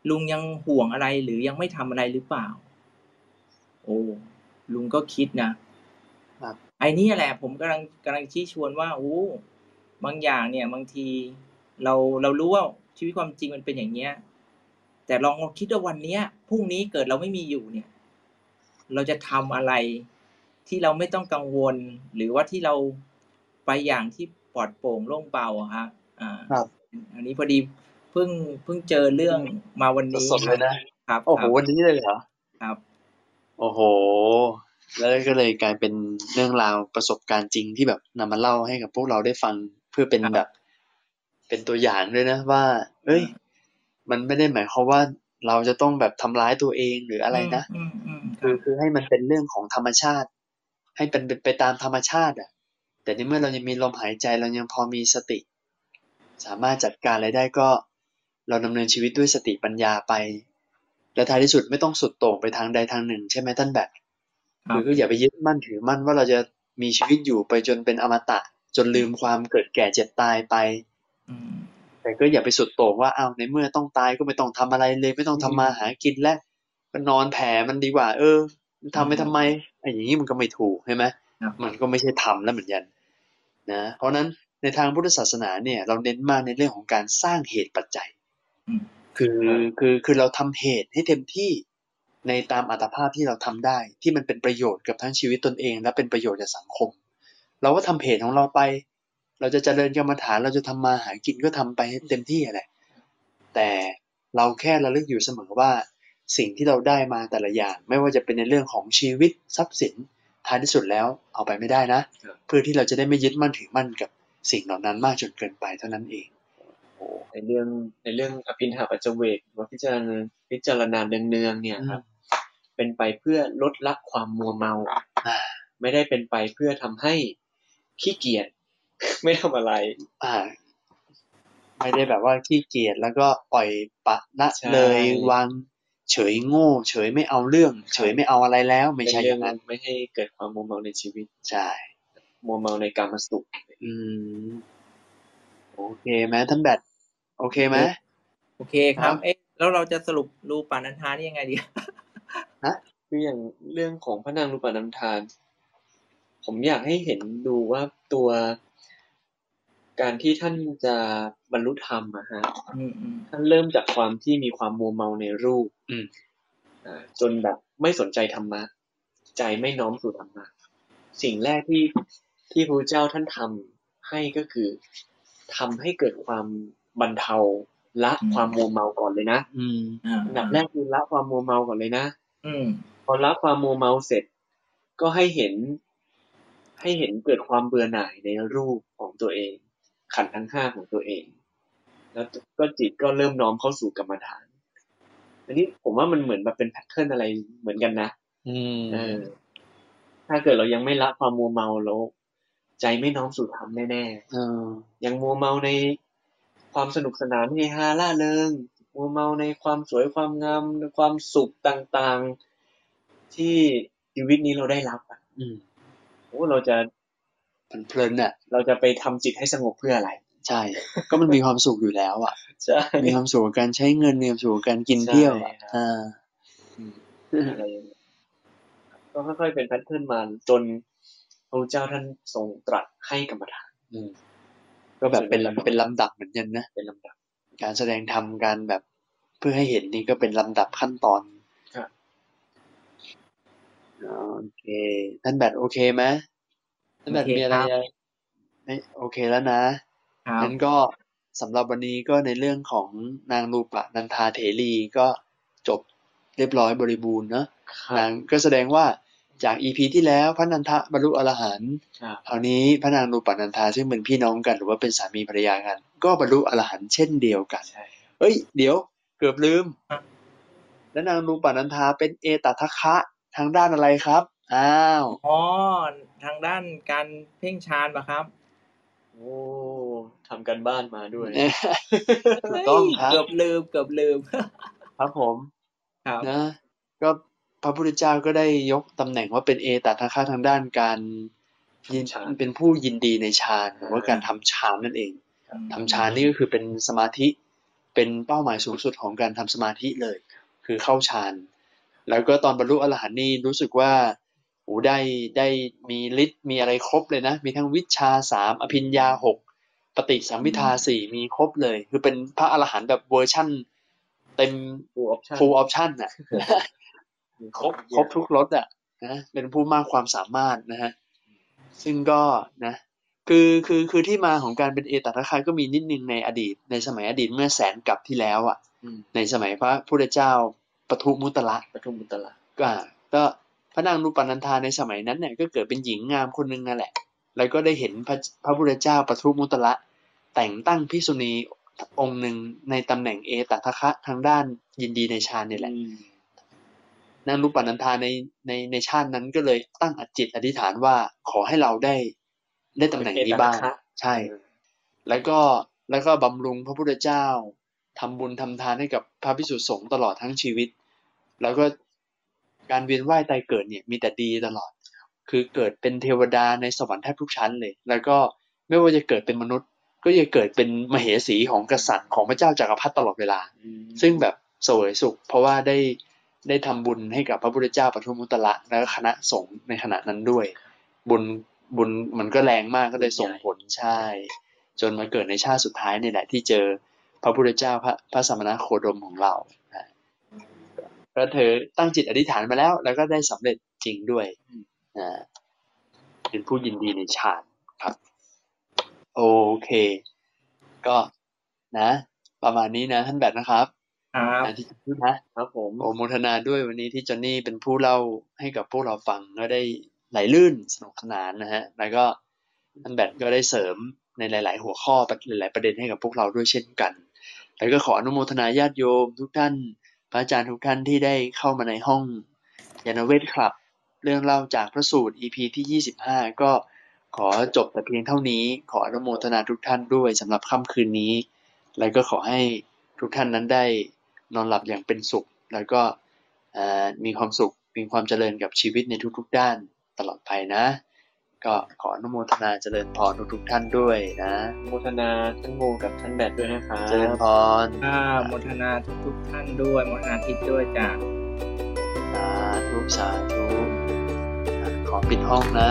ลุงยังห่วงอะไรหรือยังไม่ทำอะไรหรือเปล่า โอ้ลุงก็คิดนะครับไอ้นี่แหละ ผมกำลังกำลังชี้ชวนว่าโอ้ บางอย่างเนี่ยบางทีเราเรารู้ว่าชีวิตความจริงมันเป็นอย่างเนี้ย แต่ลองลองคิดว่าวันเนี้ยพรุ่งนี้เกิดเราไม่มีอยู่เนี่ย เราจะทำอะไรที่เราไม่ต้องกังวล หรือว่าที่เราไปอย่างที่ปลอดโปร่งโล่งเบาอะฮะอ่า
ครับ
อันนี้พอดีเพิ่งเพิ่งเจอเรื่องมาวันนี้
สดๆเลยนะ
ครับ
โอ้โห
ครับ
วันนี้เลยเหรอ
ครับ
โอ้โห แล้วก็เลยกลายเป็นเรื่องราวประสบการณ์จริงที่แบบนำมาเล่าให้กับพวกเราได้ฟัง เพื่อเป็น
ครับ
แบบ เป็นตัวอย่างด้วยนะว่า เอ้ย มันไม่ได้หมายความว่าเราจะต้องแบบทำร้ายตัวเองหรืออะไรนะ
อืมอืม
คือคือให้มันเป็นเรื่องของธรรมชาติ ให้เป็นเป็นไปตามธรรมชาติ อะ แต่ในเมื่อเรายังมีลมหายใจเรายังพอมีสติ สามารถจัดการอะไรได้ก็ เราดำเนินชีวิตด้วยสติปัญญาไป และท้ายที่สุดไม่ต้องสุดโต่งไปทางใดทางหนึ่ง ใช่ไหมท่านแบบ
ครับ
คือก็อย่าไปยึดมั่นถือมั่นว่าเราจะมีชีวิตอยู่ไปจนเป็นอมตะ จนลืมความเกิดแก่เจ็บตายไป
อืม
แต่ก็อย่าไปสุดโต่งว่าอ้าวในเมื่อต้องตายก็ไม่ต้องทำอะไรเลย ไม่ต้องทำมาหากินและก็นอนแผ่มันดีกว่า เออทำไปทำไมไอ้อย่างนี้มันก็ไม่ถูกใช่ไหม
ครับ
มันก็ไม่ใช่ทำแล้วเหมือนกันนะเพราะฉะนั้นในทางพุทธศาสนาเนี่ย เราเน้นมากในเรื่องของการสร้างเหตุปัจจัย
อืม
คือคือคือเราทำเหตุให้เต็มที่ในตามอัตภาพที่เราทำได้ ที่มันเป็นประโยชน์กับทั้งชีวิตตนเอง และเป็นประโยชน์กับสังคม เราก็ทำเหตุของเราไป เราจะเจริญกรรมฐานเราจะทำมาหากินก็ทำไปให้เต็มที่แหละ แต่เราแค่ระลึกอยู่เสมอว่าสิ่งที่เราได้มาแต่ละอย่าง ไม่ว่าจะเป็นในเรื่องของชีวิตทรัพย์สินท้ายที่สุดแล้วเอาไปไม่ได้นะ
ครับ
เพื่อที่เราจะได้ไม่ยึดมั่นถือมั่นกับสิ่งเหล่านั้นมากจนเกินไปเท่านั้นเอง
ในเรื่องในเรื่องอภินหาปัจจเวกหรือว่าพิจารณาพิจารณาเนืองๆเนี่ยครับ เป็นไปเพื่อลดละความมัวเมา
อ่า
ไม่ได้เป็นไปเพื่อทำให้ ขี้เกียจไม่ทำอะไร
อ่า ไม่ได้แบบว่าขี้เกียจแล้วก็ปล่อยปะละ
ใช่
เลยวางเฉยโง่ เฉยไม่เอาเรื่อง เฉยไม่เอาอะไรแล้ว ไม่
เป็น
ใช่อ
เรื่อย่าง
นั้น
ไม่ให้เกิดความมัวเมาในชีวิต
ใช่
มัวเมาในการมาสุข
อืมโอเคไหมท่านแบทโอเคไหม
โอเคครับ เอ๊ะแล้วเราจะสรุปรูปานันทานี่ยังไงดี
คืออย่างเรื่องของพระนางรูปานำทาน ผมอยากให้เห็นดูว่าตัวการที่ท่านจะบรรลุธรรมอะฮะ
อืมอืม
ท่านเริ่มจากความที่มีความมัวเมาในรูป
อืม
อ่าจนแบบไม่สนใจธรรมะ ใจไม่น้อมสู่ธรรมะ สิ่งแรกที่ที่พระเจ้าท่านทำให้ก็คือทำให้เกิดความบรรเทาละความมัวเมาก่อนเลยนะ
อืม
อ่า
อันดับแรกคือละความมัวเมาก่อนเลยนะ
อืม
พอละความมัวเมาเสร็จ ก็ให้เห็น ให้เห็นเกิดความเบื่อหน่ายในรูปของตัวเอง ขันธ์ทั้งห้าของตัวเอง แล้วก็จิตก็เริ่มน้อมเข้าสู่กรรมฐาน อันนี้ผมว่ามันเหมือนแบบเป็นแพทเทิร์นอะไรเหมือนกันนะ
อืม
เออถ้าเกิดเรายังไม่ละความมัวเมาแล้วใจไม่น้อมสู่ธรรมแน่
เออ
ๆยังมัวเมาในความสนุกสนานเฮฮาล่าเริงมัวเมาในความสวยความงามในความสุขต่างๆ ที่ชีวิตนี้เราได้รับอะ
อืม
โอ้เราจะ
มันเพลินอะ
เราจะไปทำจิตให้สงบเพื่ออะไร
ใช่ ก็มันมีความสุขอยู่แล้ว อะ
ใช่
มีความสุขกับการใช้เงินมีความสุขกับการกินเที่ยวอะ
ใช่ครับ
อ่า
อะไรอย่างเงี้ยก็ค่อยๆเป็นแพทเทิร์นมาจนพระพุทธเจ้าท่านทรงตรัสให้กรรมฐาน
อืมก็แบบเป็นเป็นลำดับเหมือนกันนะ
เป็นลำดับ
การแสดงธรรมการแบบเพื่อให้เห็นนี่ก็เป็นลำดับขั้นตอน
ครับ
โอเค ท่านแบทโอเคไหมท่านแบท
โอเค
มีอะไร
ครับ
ไม่โอเคแล้วนะครับงั้นก็สำหรับวันนี้ก็ในเรื่องของนางรูปะนันทาเถรีก็จบเรียบร้อยบริบูรณ์เนอะนางก็แสดงว่าจากอีพีที่แล้วพระนันทะบรรลุอรหันต์
ครับ
คราวนี้พระนางรูปะนันทาซึ่งเป็นพี่น้องกัน หรือว่าเป็นสามีภรรยากัน ก็บรรลุอรหันต์เช่นเดียวกัน
ใช่
เอ้ย เดี๋ยว เกือบลืม
ครับ
แล้วนางรูปานันทาเป็นเอตทัคคะ ทางด้านอะไรครับ อ้าว
อ๋อทางด้านการเพ่งฌานปะครับ
โอ้ทำกันบ้านมาด้วย
ถูกต้องครับ
เกือบลืมเกือบลืม
ครับผม
ครับ
นะ ก็พระพุทธเจ้าก็ได้ยกตำแหน่งว่าเป็นเอตัทคะทางด้านการยิน
ฌาน
เป็นผู้ยินดีในฌานหรือว่าการทำฌานนั่นเองทำฌานนี่ก็คือเป็นสมาธิเป็นเป้าหมายสูงสุดของการทำสมาธิเลย คือเข้าฌาน แล้วก็ตอนบรรลุอรหันต์นี่รู้สึกว่าโอ้ได้ได้มีฤทธิ์มีอะไรครบเลยนะ มีทั้งวิชาสามอภิญญาหกปฏิสัมพิทาสี่มีครบเลย คือเป็นพระอรหันต์แบบเวอร์ชั่น เต็ม
full option
full option น่ะครบครบทุกรสอะนะเป็นผู้มากความสามารถนะฮะซึ่งก็นะคือคือคือที่มาของการเป็นเอตัทคะก็มีนิดนึงในอดีต ในสมัยอดีตเมื่อแสนกับที่แล้วอะ
อืม
ในสมัยพระพุทธเจ้า ปทุมุตตะ
ปทุมมุตละ
ก็อ่าก็พระนางนุปนันธาในสมัยนั้นเนี่ยก็เกิดเป็นหญิงงามคนหนึ่งนั่นแหละ แล้วก็ได้เห็นพระพระพุทธเจ้าปทุมุตตะแต่งตั้งพิกษุณีองค์หนึ่งในตำแหน่งเอตัทคะทางด้านยินดีในฌานเนี่ยแหละนางรูปปันันธาในในในชาตินั้นก็เลยตั้งจิตอธิษฐานว่าขอให้เราได้ได้ตำแหน่งนี้บ้างใช่ แล้วก็แล้วก็บำรุงพระพุทธเจ้าทำบุญทำทานให้กับพระพิสุสงฆ์ตลอดทั้งชีวิต แล้วก็การเวียนว่ายตายเกิดเนี่ยมีแต่ดีตลอด คือเกิดเป็นเทวดาในสวรรค์แทบทุกชั้นเลย แล้วก็ไม่ว่าจะเกิดเป็นมนุษย์ ก็จะเกิดเป็นมเหสีของกษัตริย์ของพระเจ้าจักรพรรดิตลอดเวลา ซึ่งแบบเสวยสุข เพราะว่าได้ได้ทำบุญให้กับพระพุทธเจ้าปทุมมุตตะและคณะสงฆ์ในขณะนั้นด้วย บุญบุญมันก็แรงมากก็เลยส่งผลใช่ จนมาเกิดในชาติสุดท้ายเนี่ยแหละที่เจอพระพุทธเจ้าพระพระสมณโคดมของเรา ก็เธอตั้งจิตอธิษฐานมาแล้ว แล้วก็ได้สำเร็จจริงด้วยนะเป็นผู้ยินดีในฌานครับ โอเค ก็นะ ประมาณนี้นะท่านแบทนะครับ
ครับ
อะที่พูดนะครับ
ผม
โอโมทนาด้วยวันนี้ที่จอนนี่เป็นผู้เล่าให้กับพวกเราฟังก็ได้ไหลลื่นสนุกสนานนะฮะ แล้วก็ท่านแบทก็ได้เสริมในหลาย ๆ หัวข้อหลาย ๆ ประเด็นให้กับพวกเราด้วยเช่นกัน แล้วก็ขออนุโมทนาญาติโยมทุกท่าน พระอาจารย์ทุกท่านที่ได้เข้ามาในห้องยานเวทคลับ เรื่องเล่าจากพระสูตร EP ที่ 25 ก็ขอจบแต่เพียงเท่านี้ ขออนุโมทนาทุกท่านด้วยสำหรับค่ำคืนนี้ แล้วก็ขอให้ทุกท่านนั้นได้นอนหลับอย่างเป็นสุข แล้วก็มีความสุขมีความเจริญกับชีวิตในทุกๆด้านตลอดไปนะ ก็ขออนุโมทนาเจริญพรทุกๆท่านด้วยนะ
โมทนาท่านโมกับท่านแบทด้วยนะครับ
เจริญพร
อ่าโมทนาทุกๆท่านด้วยโมทนาทิศด้วยจ้ะ
สาธุสาธุอะขอปิดห้องนะ